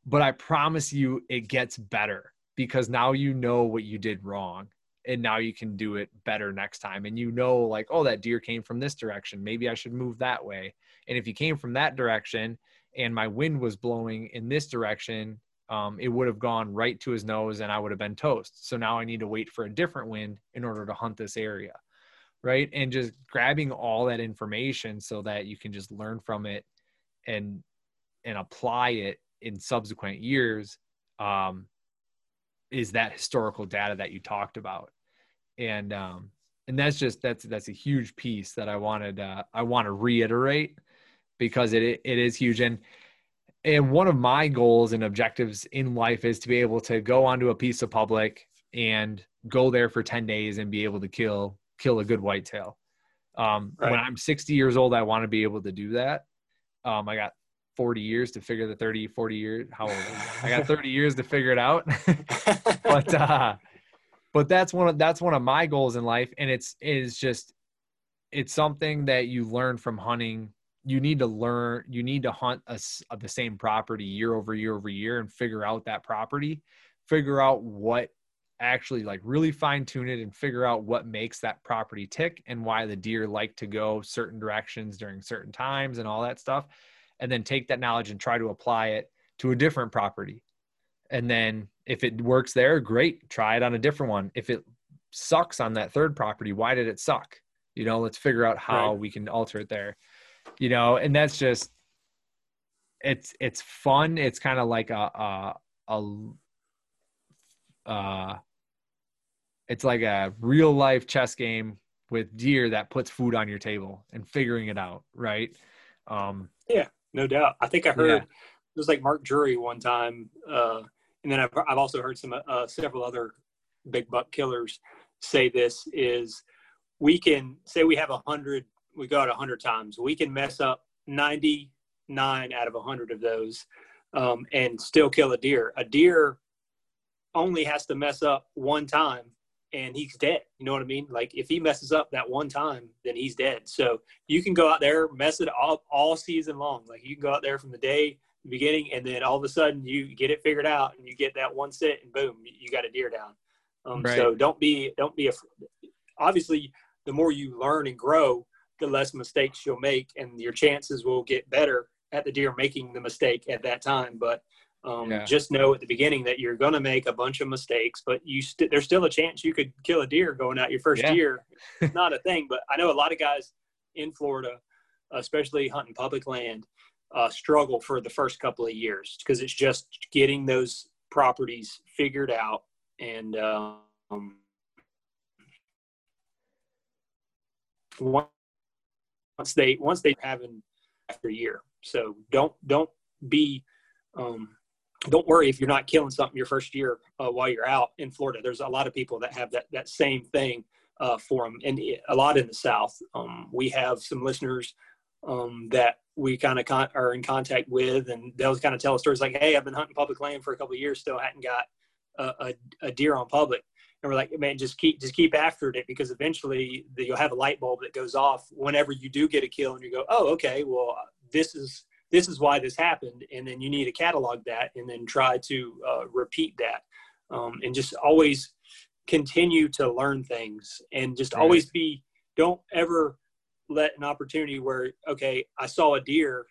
But I promise you, it gets better because now you know what you did wrong and now you can do it better next time and you know like oh that deer came from this direction. Maybe i should move that way. And if he came from that direction and my wind was blowing in this direction um, it would have gone right to his nose and i would have been toast. So now i need to wait for a different wind in order to hunt this area right? And just grabbing all that information so that you can just learn from it and and apply it in subsequent years um, is that historical data that you talked about and um and that's just that's that's a huge piece that i wanted uh, i want to reiterate because it it is huge and and one of my goals and objectives in life is to be able to go onto a piece of public and go there for 10 days and be able to kill kill a good whitetail. Um, Right. When I'm 60 years old, I want to be able to do that. Um, I got 40 years to figure the 30, 40 years. How old? I? Got 30 years to figure it out. but uh, but that's one of that's one of my goals in life, and it's is just it's something that you learn from hunting. You need to learn. You need to hunt a s the same property year over year over year and figure out that property. Figure out what actually like really fine tune it and figure out what makes that property tick and why the deer like to go certain directions during certain times and all that stuff and then take that knowledge and try to apply it to a different property. And then if it works there great try it on a different one. If it sucks on that third property why did it suck? You know let's figure out how Right. we can alter it there. You know and that's just it's it's fun. It's kind of like a a, a uh it's like a real life chess game with deer that puts food on your table and figuring it out right? Um no doubt. I think I heard Yeah. it was like Mark Drury one time, uh, and then I've, I've also heard some uh, several other big buck killers say this is we can say we have a hundred, we go out a hundred times, we can mess up ninety nine out of a hundred of those, um, and still kill a deer. A deer only has to mess up one time and he's dead. You know what I mean? Like if he messes up that one time, then he's dead. So you can go out there, mess it up all season long. Like you can go out there from the day the beginning, and then all of a sudden you get it figured out, and you get that one sit, and boom, you got a deer down. Um, Right. So don't be don't be af- obviously the more you learn and grow, the less mistakes you'll make, and your chances will get better at the deer making the mistake at that time. But um, Yeah. just know at the beginning that you're going to make a bunch of mistakes, but you st- there's still a chance you could kill a deer going out your first Yeah. year. It's not a thing, but I know a lot of guys in Florida, especially hunting public land, uh, struggle for the first couple of years because it's just getting those properties figured out and um, once they once they having after a year. So don't don't be um, don't worry if you're not killing something your first year uh, while you're out in Florida. There's a lot of people that have that that same thing uh, for them, and a lot in the South. Um, we have some listeners um, that we kind of con- are in contact with, and they'll kind of tell stories like, "Hey, I've been hunting public land for a couple years, still hadn't got a, a, a deer on public." And we're like, "Man, just keep just keep after it because eventually the, you'll have a light bulb that goes off whenever you do get a kill, and you go, "Oh, okay, well, this is." This is why this happened and then you need to catalog that and then try to uh, repeat that um, and just always continue to learn things and just Right. always be don't ever let an opportunity where okay i saw a deer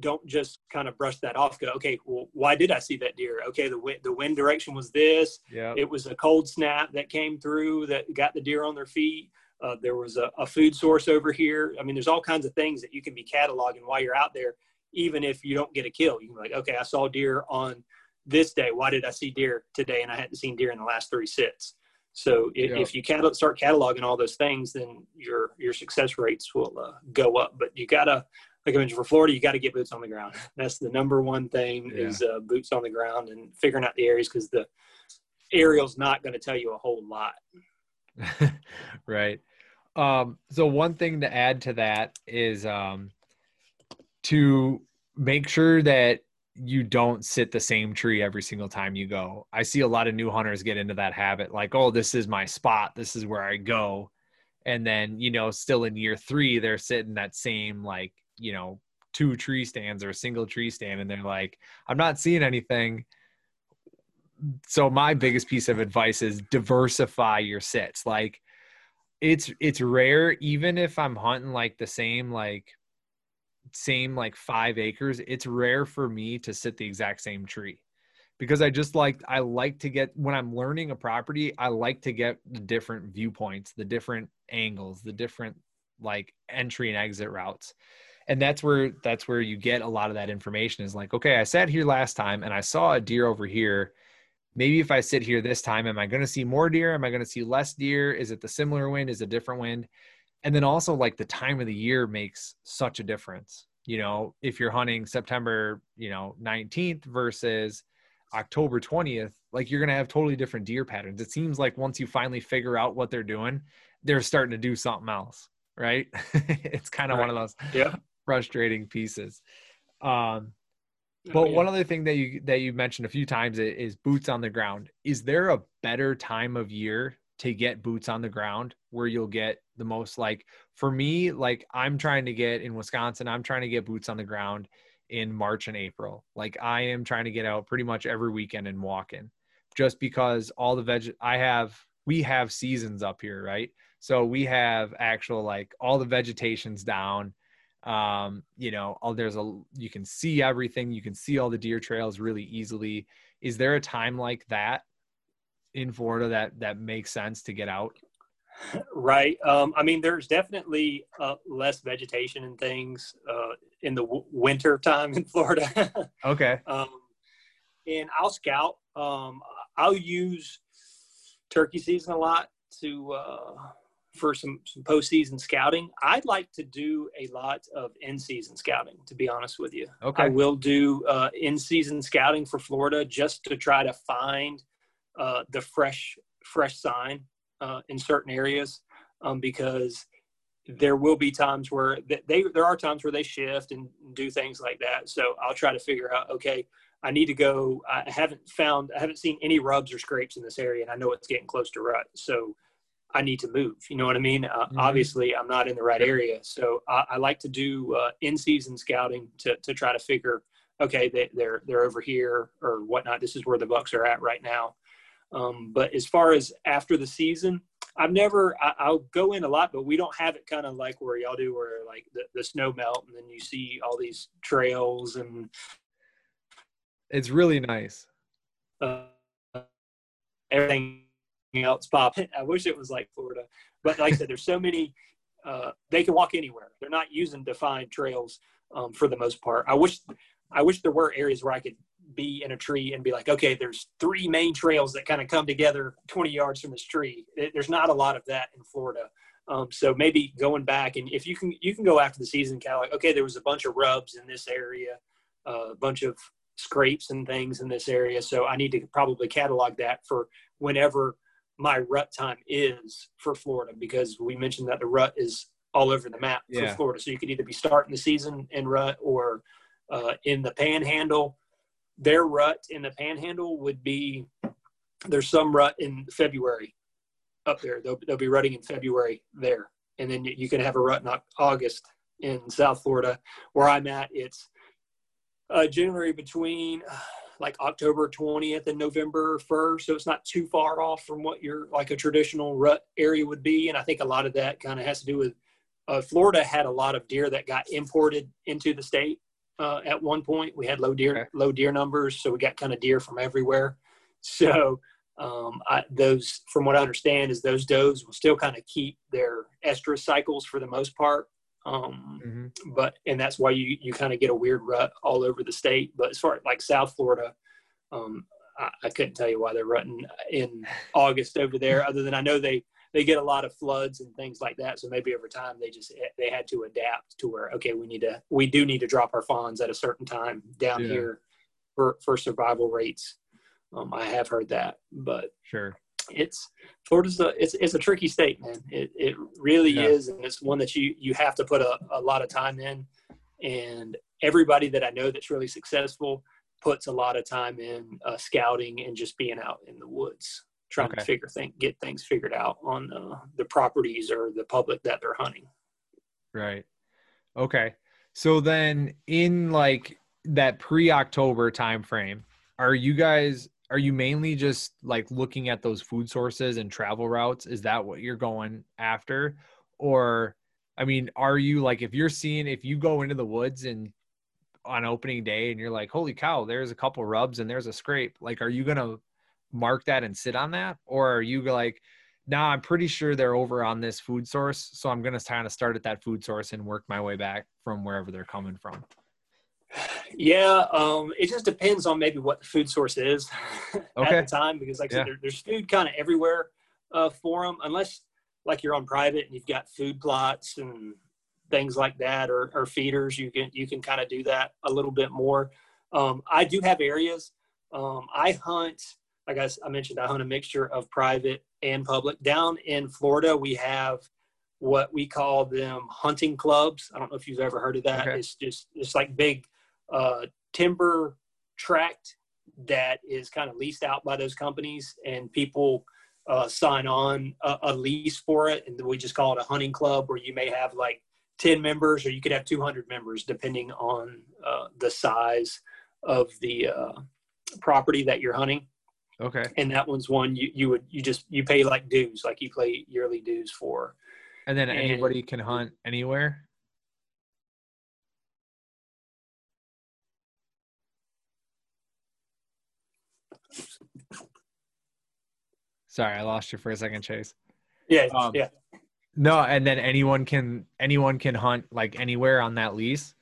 don't just kind of brush that off go okay well why did i see that deer okay the wind the wind direction was this yeah it was a cold snap that came through that got the deer on their feet. Uh, there was a, a food source over here. I mean, there's all kinds of things that you can be cataloging while you're out there, even if you don't get a kill. You can be like, okay, I saw deer on this day. Why did I see deer today? And I hadn't seen deer in the last three sits. So if, Yeah. if you catal- start cataloging all those things, then your your success rates will uh, go up. But you gotta, like I mentioned, for Florida, you got to get boots on the ground. That's the number one thing Yeah. is uh, boots on the ground and figuring out the areas because the aerial's not going to tell you a whole lot. right. Um, so one thing to add to that is um, to make sure that you don't sit the same tree every single time you go. I see a lot of new hunters get into that habit, like, oh, this is my spot, this is where I go. And then, you know, still in year three, they're sitting that same, like, you know, two tree stands or a single tree stand, and they're like, I'm not seeing anything. So my biggest piece of advice is diversify your sits. Like it's it's rare, even if I'm hunting like the same like same like five acres, it's rare for me to sit the exact same tree. Because I just like I like to get when I'm learning a property, I like to get the different viewpoints, the different angles, the different like entry and exit routes. And that's where that's where you get a lot of that information is like okay i sat here last time and i saw a deer over here. Maybe if i sit here this time am i going to see more deer? Am i going to see less deer? Is it the similar wind? Is it a different wind and then also like the time of the year makes such a difference you know if you're hunting september you know 19th versus october 20th like you're going to have totally different deer patterns it seems like once you finally figure out what they're doing they're starting to do something else, right? it's kind of right. one of those yeah. frustrating pieces. Um, oh, but oh, yeah. one other thing that you that you mentioned a few times is boots on the ground. Is there a better time of year to get boots on the ground where you'll get the most like for me like I'm trying to get in Wisconsin I'm trying to get boots on the ground in March and April. Like I am trying to get out pretty much every weekend and walk in just because all the veg I have we have seasons up here, right? So we have actual like all the vegetation's down. Um, you know, all there's a you can see everything, you can see all the deer trails really easily. Is there a time like that in Florida that that makes sense to get out? Right. Um, I mean, there's definitely uh, less vegetation and things uh, in the w- winter time in Florida. okay. Um, and I'll scout. Um, I'll use turkey season a lot to uh, for some some postseason scouting. I'd like to do a lot of in season scouting. To be honest with you, okay. I will do uh, in season scouting for Florida just to try to find uh, the fresh fresh sign uh, in certain areas um, because there will be times where they there are times where they shift and do things like that. So I'll try to figure out okay. I need to go. I haven't found, I haven't seen any rubs or scrapes in this area, and I know it's getting close to rut. So I need to move. You know what I mean? Uh, mm-hmm. Obviously, I'm not in the right area. So I, I like to do uh, in-season scouting to to try to figure, okay, they, they're they're over here or whatnot. This is where the bucks are at right now. Um, but as far as after the season, I've never, I, will go in a lot, but we don't have it kind of like where y'all do, where like the, the snow melt and then you see all these trails and. It's really nice. Uh, everything else pop. I wish it was like Florida, but like I said, there's so many. Uh, they can walk anywhere. They're not using defined trails um, for the most part. I wish, I wish there were areas where I could be in a tree and be like, okay, there's three main trails that kind of come together 20 yards from this tree. There's not a lot of that in Florida. Um, so maybe going back and if you can, you can go after the season kind of like, okay, there was a bunch of rubs in this area, uh, a bunch of scrapes and things in this area. So I need to probably catalog that for whenever my rut time is for Florida, because we mentioned that the rut is all over the map yeah. for Florida. So you could either be starting the season in rut or uh, in the panhandle their rut in the panhandle would be there's some rut in February up there. They'll, they'll be rutting in February there. And then you can have a rut in August in South Florida. Where I'm at, it's uh, generally between uh, like October 20th and November 1st. So it's not too far off from what your like a traditional rut area would be. And I think a lot of that kind of has to do with uh, Florida had a lot of deer that got imported into the state uh, at one point. We had low deer okay. low deer numbers, so we got kind of deer from everywhere. So um, I, those, from what I understand, is those does will still kind of keep their estrus cycles for the most part. Um, mm-hmm. But and that's why you you kind of get a weird rut all over the state. But as far as like South Florida, um, I, I couldn't tell you why they're rutting in August over there, other than I know they they get a lot of floods and things like that. So maybe over time they just they had to adapt to where okay, we need to we do need to drop our fawns at a certain time down yeah. here for for survival rates. Um, I have heard that, but sure, it's Florida's a it's it's a tricky state, man. It it really yeah. is, and it's one that you you have to put a, a lot of time in. And everybody that I know that's really successful puts a lot of time in uh, scouting and just being out in the woods trying okay. to figure things, get things figured out on uh, the properties or the public that they're hunting. Right. Okay. So then, in like that pre-October time frame, are you guys are you mainly just like looking at those food sources and travel routes? Is that what you're going after, or I mean, are you like if you're seeing if you go into the woods and on opening day and you're like, holy cow, there's a couple rubs and there's a scrape. Like, are you gonna mark that and sit on that? Or are you like, nah, I'm pretty sure they're over on this food source. So I'm going to kind of start at that food source and work my way back from wherever they're coming from? Yeah, um, it just depends on maybe what the food source is okay. at the time because, like I said, there, there's food kind of everywhere uh, for them, unless like you're on private and you've got food plots and things like that, or, or feeders. You can you can kind of do that a little bit more. Um, I do have areas. Um, I hunt like I, I mentioned, I hunt a mixture of private and public. Down in Florida, we have what we call them hunting clubs. I don't know if you've ever heard of that. Okay. It's just it's like big uh, timber tract that is kind of leased out by those companies, and people uh, sign on a, a, lease for it, and we just call it a hunting club, where you may have like 10 members, or you could have 200 members, depending on uh, the size of the uh, property that you're hunting. Okay. And that one's one you, you would you just you pay like dues, like you pay yearly dues for. And then anybody and, can hunt anywhere. Sorry, I lost you for a second, Chase. Yeah, um, yeah. No, and then anyone can anyone can hunt like anywhere on that lease.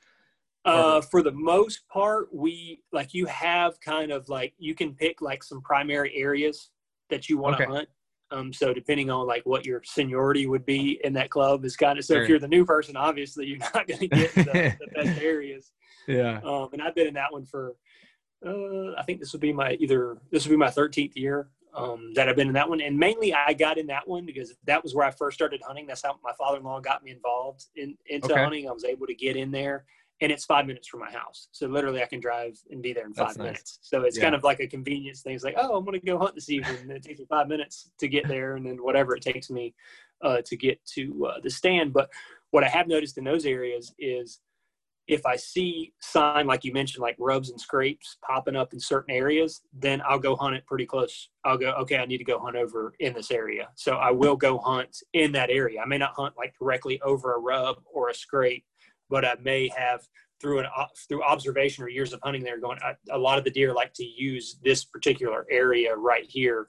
Uh, for the most part, we like you have kind of like you can pick like some primary areas that you want to okay. hunt. Um, so depending on like what your seniority would be in that club is kind of so sure. if you're the new person, obviously you're not going to get the, the, best areas. Yeah. Um, and I've been in that one for uh, I think this would be my either this would be my 13th year um, that I've been in that one. And mainly I got in that one because that was where I first started hunting. That's how my father-in-law got me involved in, into okay. hunting. I was able to get in there and it's five minutes from my house. So literally I can drive and be there in five minutes. So it's yeah. kind of like a convenience thing. It's like, oh, I'm going to go hunt this evening. And it takes me five minutes to get there. And then whatever it takes me uh, to get to uh, the stand. But what I have noticed in those areas is if I see sign like you mentioned, like rubs and scrapes popping up in certain areas, then I'll go hunt it pretty close. I'll go, okay, I need to go hunt over in this area. So I will go hunt in that area. I may not hunt like directly over a rub or a scrape, but I may have through an through observation or years of hunting there going. I, a lot of the deer like to use this particular area right here.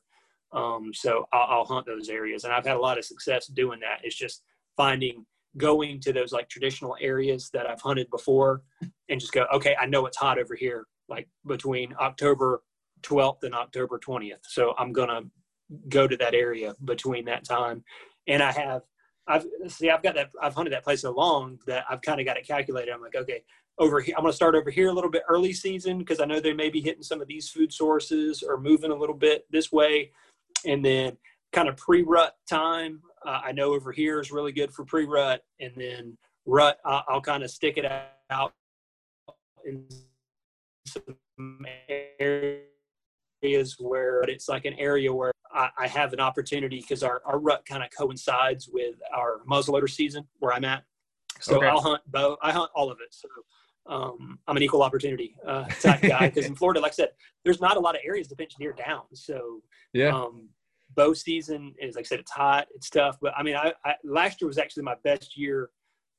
Um, so I'll, I'll hunt those areas, and I've had a lot of success doing that. It's just finding going to those like traditional areas that I've hunted before and just go, okay, I know it's hot over here, like between October 12th and October 20th. So I'm to go to that area between that time. And I have, I've see, I've got that, I've hunted that place so long that I've kind of got it calculated. I'm like, okay, over here, I'm going to start over here a little bit early season because I know they may be hitting some of these food sources or moving a little bit this way. And then kind of pre rut time, uh, I know over here is really good for pre-rut, and then rut I'll, I'll kind of stick it out in some areas where it's like an area where I, I have an opportunity because our, our rut kind of coincides with our muzzleloader season where I'm at. So okay. I'll hunt bow. I hunt all of it. So um, I'm an equal opportunity uh, type guy because in Florida, like I said, there's not a lot of areas to pinch deer down. So yeah. Um, bow season is like I said, it's hot, it's tough. But I mean, I, I last year was actually my best year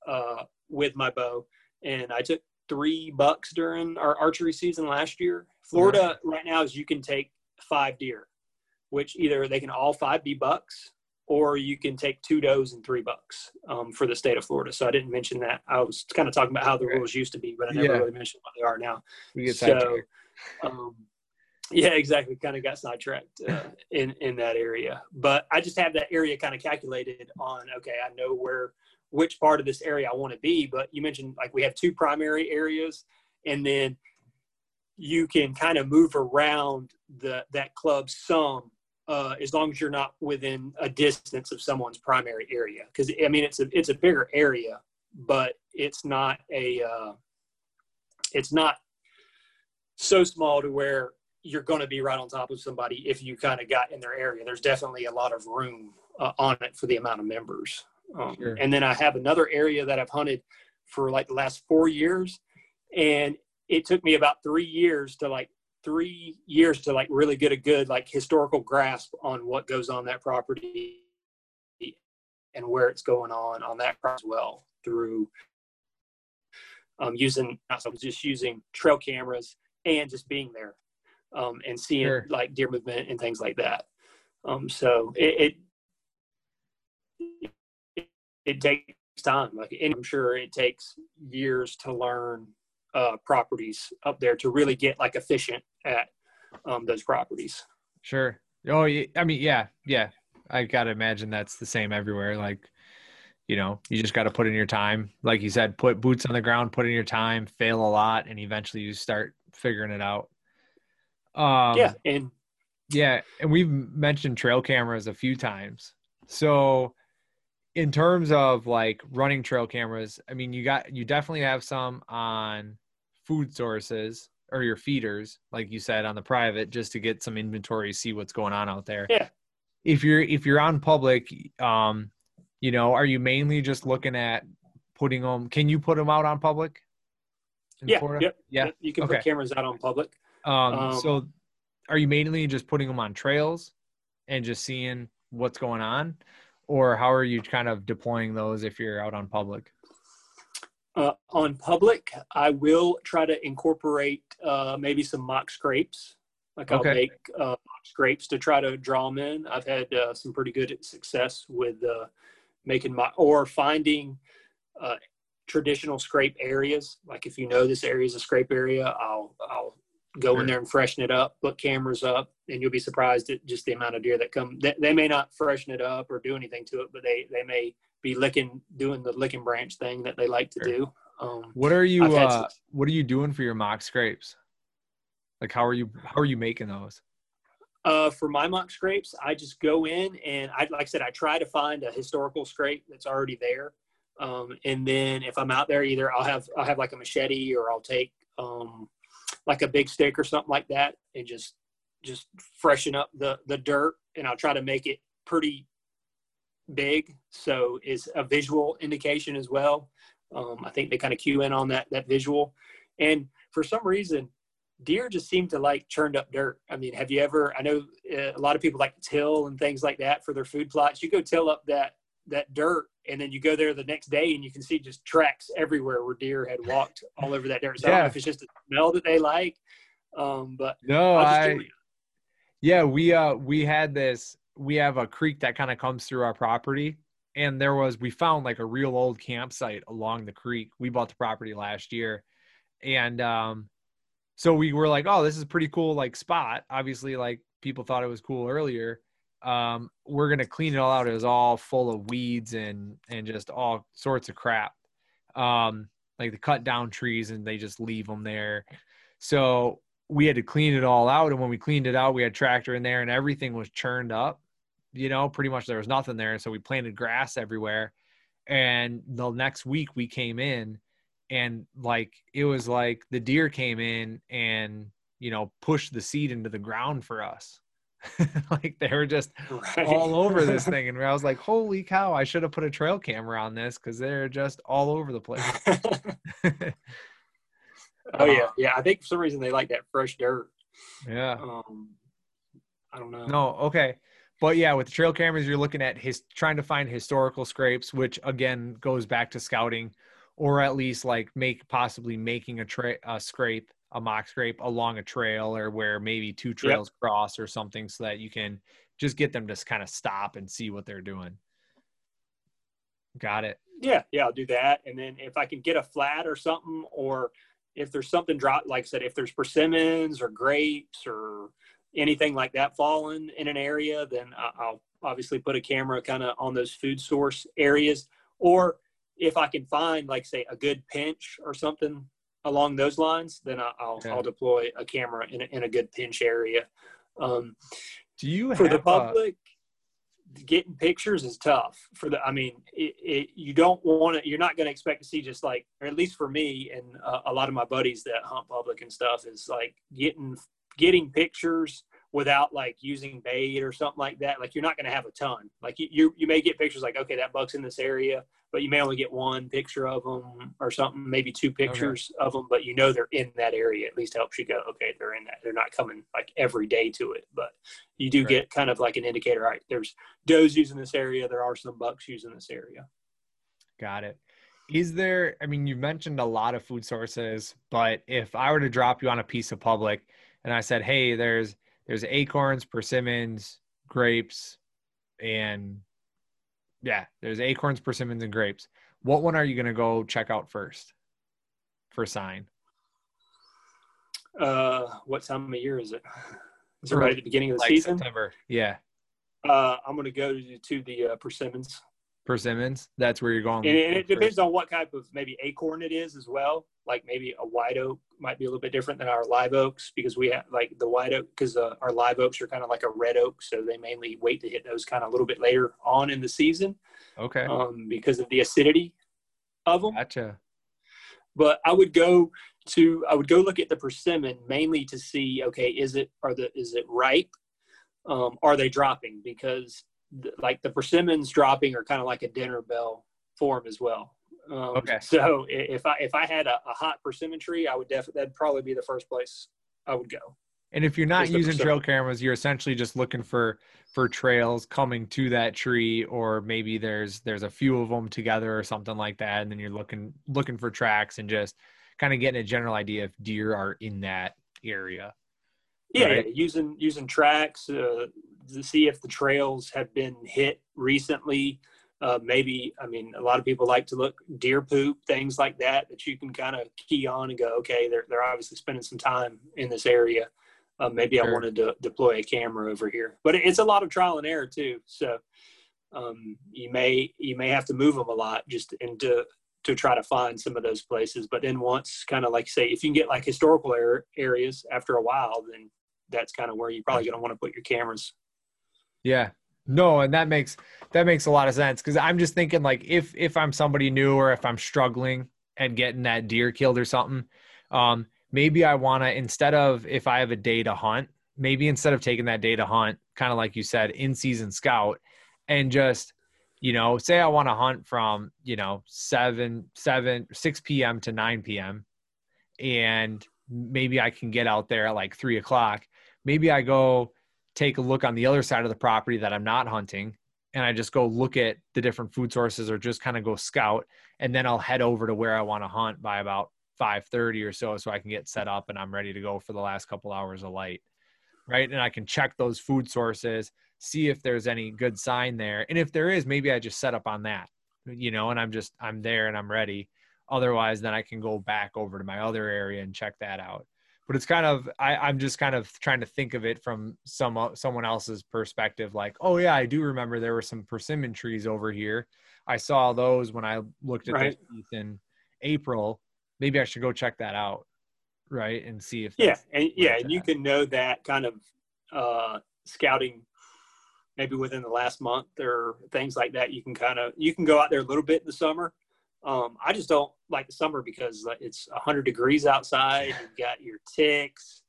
uh, with my bow, and I took three bucks during our archery season last year. Florida right now is you can take five deer, which either they can all five be bucks, or you can take two does and three bucks um, for the state of Florida. So I didn't mention that. I was kind of talking about how the rules used to be, but I never yeah. really mentioned what they are now. We get so, um, yeah, exactly. Kind of got sidetracked uh, in in that area, but I just have that area kind of calculated on. Okay, I know where which part of this area I want to be. But you mentioned like we have two primary areas, and then you can kind of move around the that club some uh, as long as you're not within a distance of someone's primary area. Because I mean, it's a it's a bigger area, but it's not a uh, it's not so small to where you're going to be right on top of somebody if you kind of got in their area. There's definitely a lot of room uh, on it for the amount of members. Um, sure. And then I have another area that I've hunted for like the last four years, and it took me about three years to like three years to like really get a good like historical grasp on what goes on that property and where it's going on on that as well through um, using not so just using trail cameras and just being there um, and seeing sure. like deer movement and things like that. Um, so it, it, it it takes time. Like I'm sure it takes years to learn uh, properties up there to really get like efficient at um, those properties. Sure. Oh, I mean, yeah, yeah. I gotta imagine that's the same everywhere. Like, you know, you just got to put in your time. Like you said, put boots on the ground, put in your time, fail a lot, and eventually you start figuring it out. Um, yeah, and Yeah, and we've mentioned trail cameras a few times. So, in terms of like running trail cameras, I mean, you got you definitely have some on food sources or your feeders, like you said, on the private, just to get some inventory, see what's going on out there. Yeah. If you're if you're on public, um, you know, are you mainly just looking at putting them? Can you put them out on public? Yeah, yep, yeah. Yep. You can Okay. put cameras out on public. Um, Um, so are you mainly just putting them on trails and just seeing what's going on? Or how are you kind of deploying those if you're out on public? Uh, on public, I will try to incorporate uh, maybe some mock scrapes. Like I'll Okay. make uh, mock scrapes to try to draw them in. I've had uh, some pretty good success with uh, making my or finding uh, traditional scrape areas. Like if you know this area is a scrape area, I'll I'll go Sure. in there and freshen it up, put cameras up, and you'll be surprised at just the amount of deer that come. They, they may not freshen it up or do anything to it, but they they may be licking, doing the licking branch thing that they like to do. Um, What are you uh, what are you doing for your mock scrapes? Like how are you how are you making those? Uh, for my mock scrapes, I just go in and I, like I said, I try to find a historical scrape that's already there. Um, and then if I'm out there, either I'll have, I'll have like a machete or I'll take, um, like a big stick or something like that and just, just freshen up the, the dirt and I'll try to make it pretty big. So it's a visual indication as well. Um, I think they kind of cue in on that, that visual. And for some reason, deer just seem to like churned up dirt. I mean, have you ever? I know uh, a lot of people like to till and things like that for their food plots. You go till up that that dirt, and then you go there the next day, and you can see just tracks everywhere where deer had walked all over that dirt. So I don't know Yeah. if it's just the smell that they like, um, but No, I. Yeah, we uh we had this we have a creek that kind of comes through our property and there was we found like a real old campsite along the creek. We bought the property last year. And um so we were like, "Oh, this is a pretty cool like spot." Obviously like people thought it was cool earlier. Um we're to clean it all out. It was all full of weeds and and just all sorts of crap. Um like the cut down trees and they just leave them there. So we had to clean it all out and when we cleaned it out we had tractor in there and everything was churned up you know pretty much there was nothing there so we planted grass everywhere and the next week we came in and like it was like the deer came in and you know pushed the seed into the ground for us like they were just Right. all over this thing and i was like holy cow i should have put a trail camera on this because they're just all over the place oh yeah, yeah. I think for some reason they like that fresh dirt. yeah Um, I don't know. No, okay. But yeah, with the trail cameras, you're looking at his trying to find historical scrapes, which again goes back to scouting, or at least like make possibly making a tra- a scrape, a mock scrape along a trail, or where maybe two trails cross or something, so that you can just get them to kind of stop and see what they're doing. Got it. Yeah, yeah, I'll do that. And then if I can get a flat or something, or if there's something drop, like I said, if there's persimmons or grapes or anything like that falling in an area, then I'll obviously put a camera kind of on those food source areas. Or if I can find, like, say, a good pinch or something along those lines, then I'll, Okay. I'll deploy a camera in a, in a good pinch area. Um, Do you for the a- public getting pictures is tough for the i mean it, it, you don't want to you're not going to expect to see just like or at least for me and uh, a lot of my buddies that hunt public and stuff is like getting getting pictures without like using bait or something like that like you're not going to have a ton like you, you may get pictures like okay that buck's in this area but you may only get one picture of them or something maybe two pictures of them but you know they're in that area at least helps you go okay they're in that they're not coming like every day to it but you do Right. get kind of like an indicator right there's does using this area there are some bucks using this area Got it. Is there, I mean, you mentioned a lot of food sources, but if I were to drop you on a piece of public and I said, hey, there's there's acorns, persimmons, grapes, and yeah, there's acorns, persimmons, and grapes. What one are you gonna go check out first for sign? uh what time of year is it is it right at the beginning of the Like season September. Yeah. uh i'm going to go to, to the uh, persimmons Persimmons. That's where you're going. And, and it depends on what type of maybe acorn it is as well. Like maybe a white oak might be a little bit different than our live oaks because we have like the white oak because uh, our live oaks are kind of like a red oak, so they mainly wait to hit those kind of a little bit later on in the season. Okay. Um, because of the acidity of them. Gotcha. But I would go to I would go look at the persimmon mainly to see okay is it are the is it ripe um, are they dropping because th- like the persimmons dropping are kind of like a dinner bell form as well. Um, Okay. So if I if I had a, a hot persimmon tree, I would definitely that'd probably be the first place I would go. And if you're not using trail cameras, you're essentially just looking for for trails coming to that tree, or maybe there's there's a few of them together or something like that, and then you're looking looking for tracks and just kind of getting a general idea if deer are in that area. Yeah, Right. yeah, using using tracks uh, to see if the trails have been hit recently. Uh, maybe I mean a lot of people like to look deer poop things like that that you can kind of key on and go okay they're they're obviously spending some time in this area. Uh, maybe I Sure. wanted to deploy a camera over here, but it's a lot of trial and error too. So um, you may you may have to move them a lot just into to try to find some of those places. But then once kind of like say if you can get like historical ar- areas after a while, then that's kind of where you're probably going to want to put your cameras. Yeah. No, and that makes that makes a lot of sense because I'm just thinking like if if I'm somebody new or if I'm struggling and getting that deer killed or something, um, maybe I want to instead of if I have a day to hunt, maybe instead of taking that day to hunt, kind of like you said, in season scout, and just you know, say I want to hunt from you know seven seven six p.m. to nine p.m. and maybe I can get out there at like three o'clock. Maybe I go take a look on the other side of the property that I'm not hunting and I just go look at the different food sources or just kind of go scout and then I'll head over to where I want to hunt by about 5:30 or so so I can get set up and I'm ready to go for the last couple hours of light. Right? And I can check those food sources, see if there's any good sign there. And if there is, maybe I just set up on that. You know, and I'm just I'm there and I'm ready. Otherwise, then I can go back over to my other area and check that out but it's kind of I, I'm just kind of trying to think of it from some someone else's perspective. Like, oh yeah, I do remember there were some persimmon trees over here. I saw those when I looked at Right. teeth in April. Maybe I should go check that out, right, and see if Yeah, and yeah, and you can know that kind of uh, scouting maybe within the last month or things like that. You can kind of you can go out there a little bit in the summer. Um, I just don't like the summer because it's 100 degrees outside. You've got your ticks.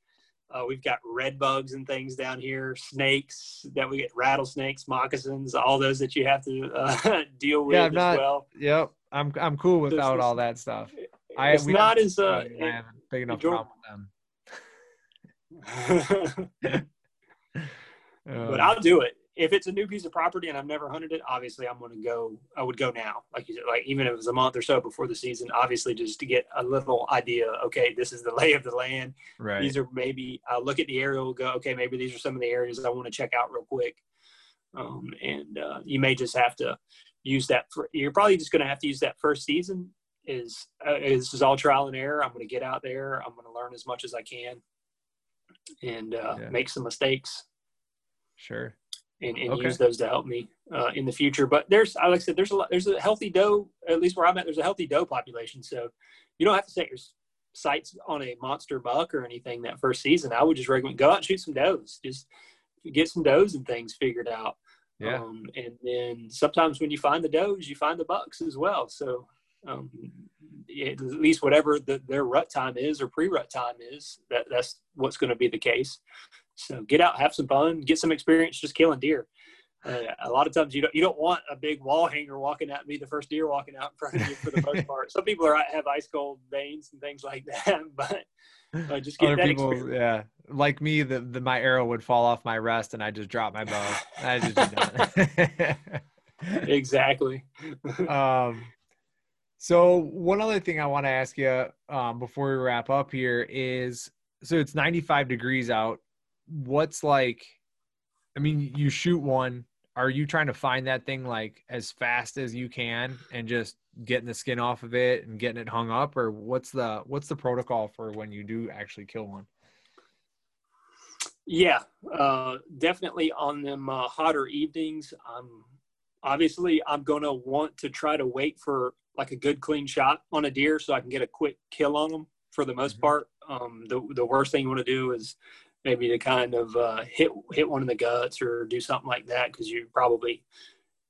Uh, we've got red bugs and things down here, snakes that we get, rattlesnakes, moccasins, all those that you have to uh, deal with Yeah, as I'm not- well. Yep, I'm I'm cool without is- all that stuff. I- It's not as uh, I have a big enough problem with them. but I'll do it if it's a new piece of property and I've never hunted it. Obviously, I'm going to go. I would go now, like you said, like even if it was a month or so before the season. Obviously, just to get a little idea. Okay, this is the lay of the land. right. These are maybe I'll look at the aerial. Go, okay, maybe these are some of the areas I want to check out real quick. Um, and uh, you may just have to use that. For, you're probably just going to have to use that first season. Is uh, this is all trial and error? I'm going to get out there. I'm going to learn as much as I can, and uh, Yeah. make some mistakes Sure. And, and Okay. use those to help me uh, in the future. But there's, like I said, there's a lot, there's a healthy doe. At least where I'm at, there's a healthy doe population. So you don't have to set your sights on a monster buck or anything that first season. I would just recommend go out and shoot some does. Just get some does and things figured out. Yeah. Um, and then sometimes when you find the does, you find the bucks as well. So um, at least whatever the, their rut time is or pre-rut time is, that, that's what's going to be the case. So get out, have some fun, get some experience just killing deer. Uh, a lot of times you don't you don't want a big wall hanger walking at me the first deer walking out in front of you for the most part. Some people are have ice cold veins and things like that, but uh, just get Other that people, experience. yeah, like me, the, the my arrow would fall off my rest, and I just drop my bow. I just done. Exactly. um, so one other thing I want to ask you um, before we wrap up here is, so it's 95 degrees out. What's like? I mean, you shoot one. Are you trying to find that thing like as fast as you can and just getting the skin off of it and getting it hung up, or what's the what's the protocol for when you do actually kill one? Yeah, uh, definitely on them uh, hotter evenings. I'm obviously, I'm going to want to try to wait for like a good clean shot on a deer so I can get a quick kill on them for the most mm-hmm. part. Um, the, the worst thing you want to do is maybe to kind of uh, hit hit one in the guts or do something like that because you probably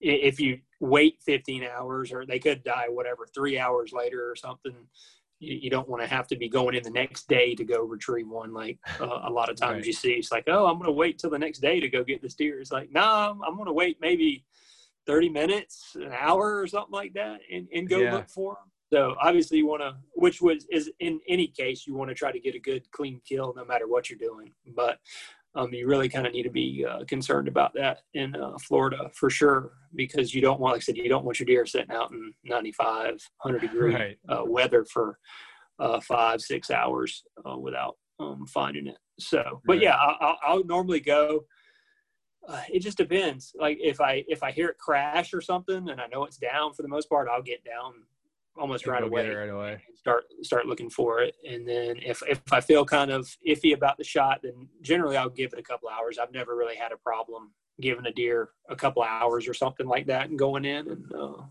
if you wait 15 hours or they could die whatever three hours later or something you, you don't want to have to be going in the next day to go retrieve one like uh, a lot of times right. you see it's like oh i'm going to wait till the next day to go get this deer it's like no nah, i'm going to wait maybe 30 minutes an hour or something like that and, and go yeah. look for them so obviously you want to, which was is in any case you want to try to get a good clean kill no matter what you're doing. But um, you really kind of need to be uh, concerned about that in uh, Florida for sure because you don't want, like I said, you don't want your deer sitting out in 95, 100 degree right. uh, weather for uh, five, six hours uh, without um, finding it. So, but right. yeah, I, I'll normally go. Uh, it just depends. Like if I if I hear it crash or something, and I know it's down for the most part, I'll get down almost right away, right away. Start start looking for it, and then if if I feel kind of iffy about the shot, then generally I'll give it a couple hours. I've never really had a problem giving a deer a couple hours or something like that and going in and uh,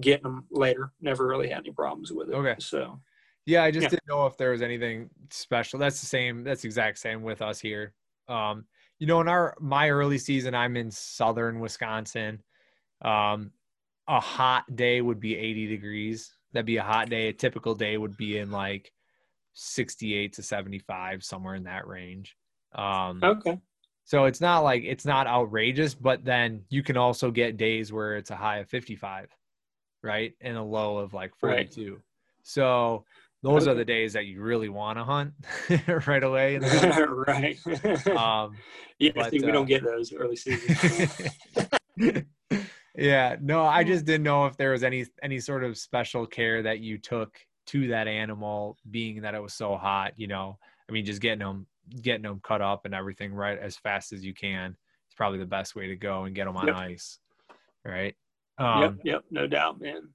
getting them later. Never really had any problems with it. Okay, so. Yeah, I just yeah. didn't know if there was anything special. That's the same. That's the exact same with us here. Um, you know, in our my early season, I'm in southern Wisconsin. Um, a hot day would be 80 degrees that'd be a hot day. A typical day would be in like 68 to 75, somewhere in that range. Um, okay. So it's not like it's not outrageous, but then you can also get days where it's a high of 55, right? And a low of like 42. Right. So those okay. are the days that you really want to hunt right away. right. Um, yeah, but, see, we uh, don't get those early season. Yeah no i just didn't know if there was any any sort of special care that you took to that animal being that it was so hot you know? I mean just getting them getting them cut up and everything right as fast as you can it's probably the best way to go and get them on yep. ice right? Um, yep yep no doubt man.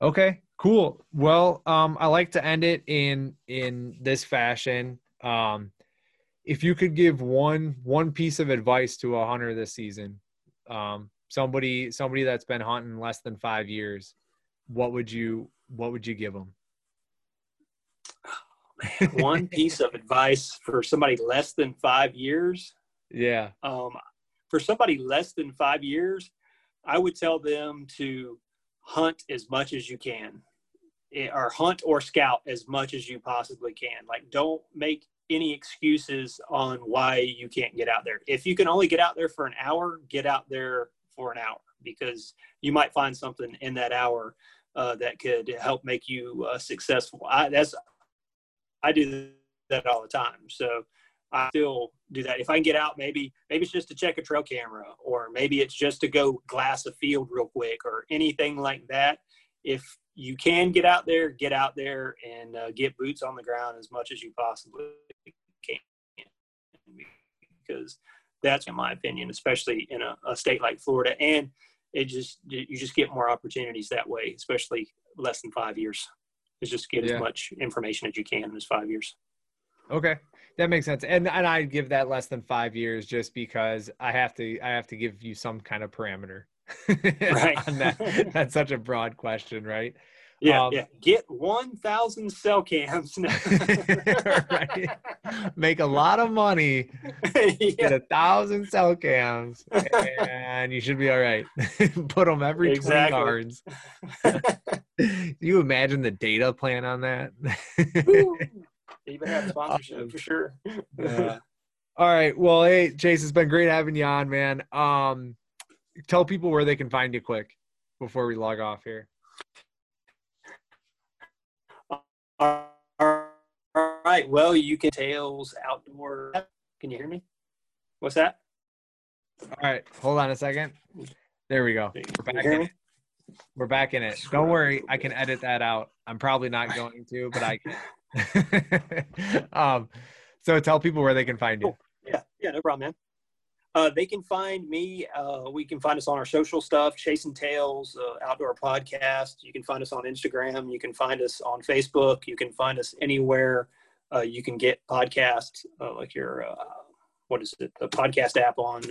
Okay cool. Well um i like to end it in in this fashion. Um if you could give one one piece of advice to a hunter this season um somebody somebody that's been hunting less than five years what would you what would you give them oh, one piece of advice for somebody less than five years? Yeah. Um, for somebody less than five years i would tell them to hunt as much as you can. Eh, or hunt or scout as much as you possibly can. Like don't make any excuses on why you can't get out there. If you can only get out there for an hour get out there for an hour because you might find something in that hour uh, that could help make you uh, successful. I that's I do that all the time. So I still do that. If I can get out, maybe maybe it's just to check a trail camera, or maybe it's just to go glass a field real quick, or anything like that. If you can get out there, get out there and uh, get boots on the ground as much as you possibly can, because that's in my opinion, especially in a, a state like Florida. And it just you just get more opportunities that way, especially less than five years. Is just get yeah. as much information as you can in those five years. Okay, that makes sense. And and I give that less than five years just because I have to I have to give you some kind of parameter. right. that. That's such a broad question, right? Yeah, um, yeah. Get 1,000 cell cams. right. Make a lot of money. yeah. Get a thousand cell cams, and you should be all right. Put them every exactly. 20 yards. you imagine the data plan on that? Even have sponsorship um, for sure. yeah. All right. Well, hey, Chase, it's been great having you on, man. Um, tell people where they can find you quick before we log off here. All right. Well, you can tails outdoor. Can you hear me? What's that? All right. Hold on a second. There we go. We're back in it. We're back in it. Don't worry. I can edit that out. I'm probably not going to, but I can. um, so tell people where they can find you. Yeah. Yeah. No problem, man. Uh, they can find me. Uh, we can find us on our social stuff, Chasing Tails uh, Outdoor Podcast. You can find us on Instagram. You can find us on Facebook. You can find us anywhere uh, you can get podcasts, uh, like your, uh, what is it, the podcast app on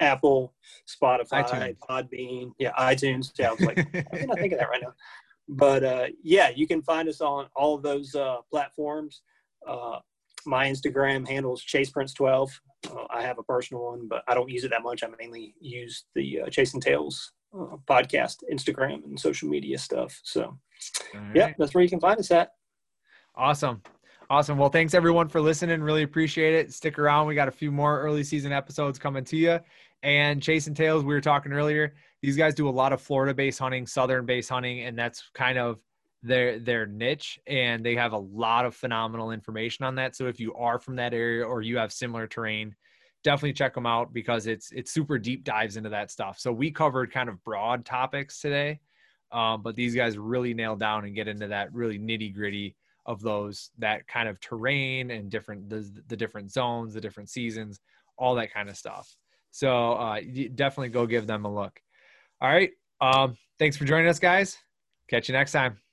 Apple, Spotify, iTunes. Podbean, yeah, iTunes. Yeah, I was like, I cannot think of that right now. But uh, yeah, you can find us on all of those uh, platforms. My Instagram handle is Chase Prince 12. Uh, I have a personal one, but I don't use it that much. I mainly use the uh, Chasing Tails uh, podcast, Instagram, and social media stuff. So, yeah, that's where you can find us at. Awesome. Awesome. Well, thanks everyone for listening. Really appreciate it. Stick around. We got a few more early season episodes coming to you. And Chasing Tails, we were talking earlier. These guys do a lot of Florida based hunting, southern based hunting, and that's kind of their their niche. And they have a lot of phenomenal information on that. So if you are from that area or you have similar terrain, definitely check them out because it's it's super deep dives into that stuff. So we covered kind of broad topics today, um, but these guys really nail down and get into that really nitty gritty of those that kind of terrain and different the, the different zones the different seasons all that kind of stuff so uh, definitely go give them a look all right um, thanks for joining us guys catch you next time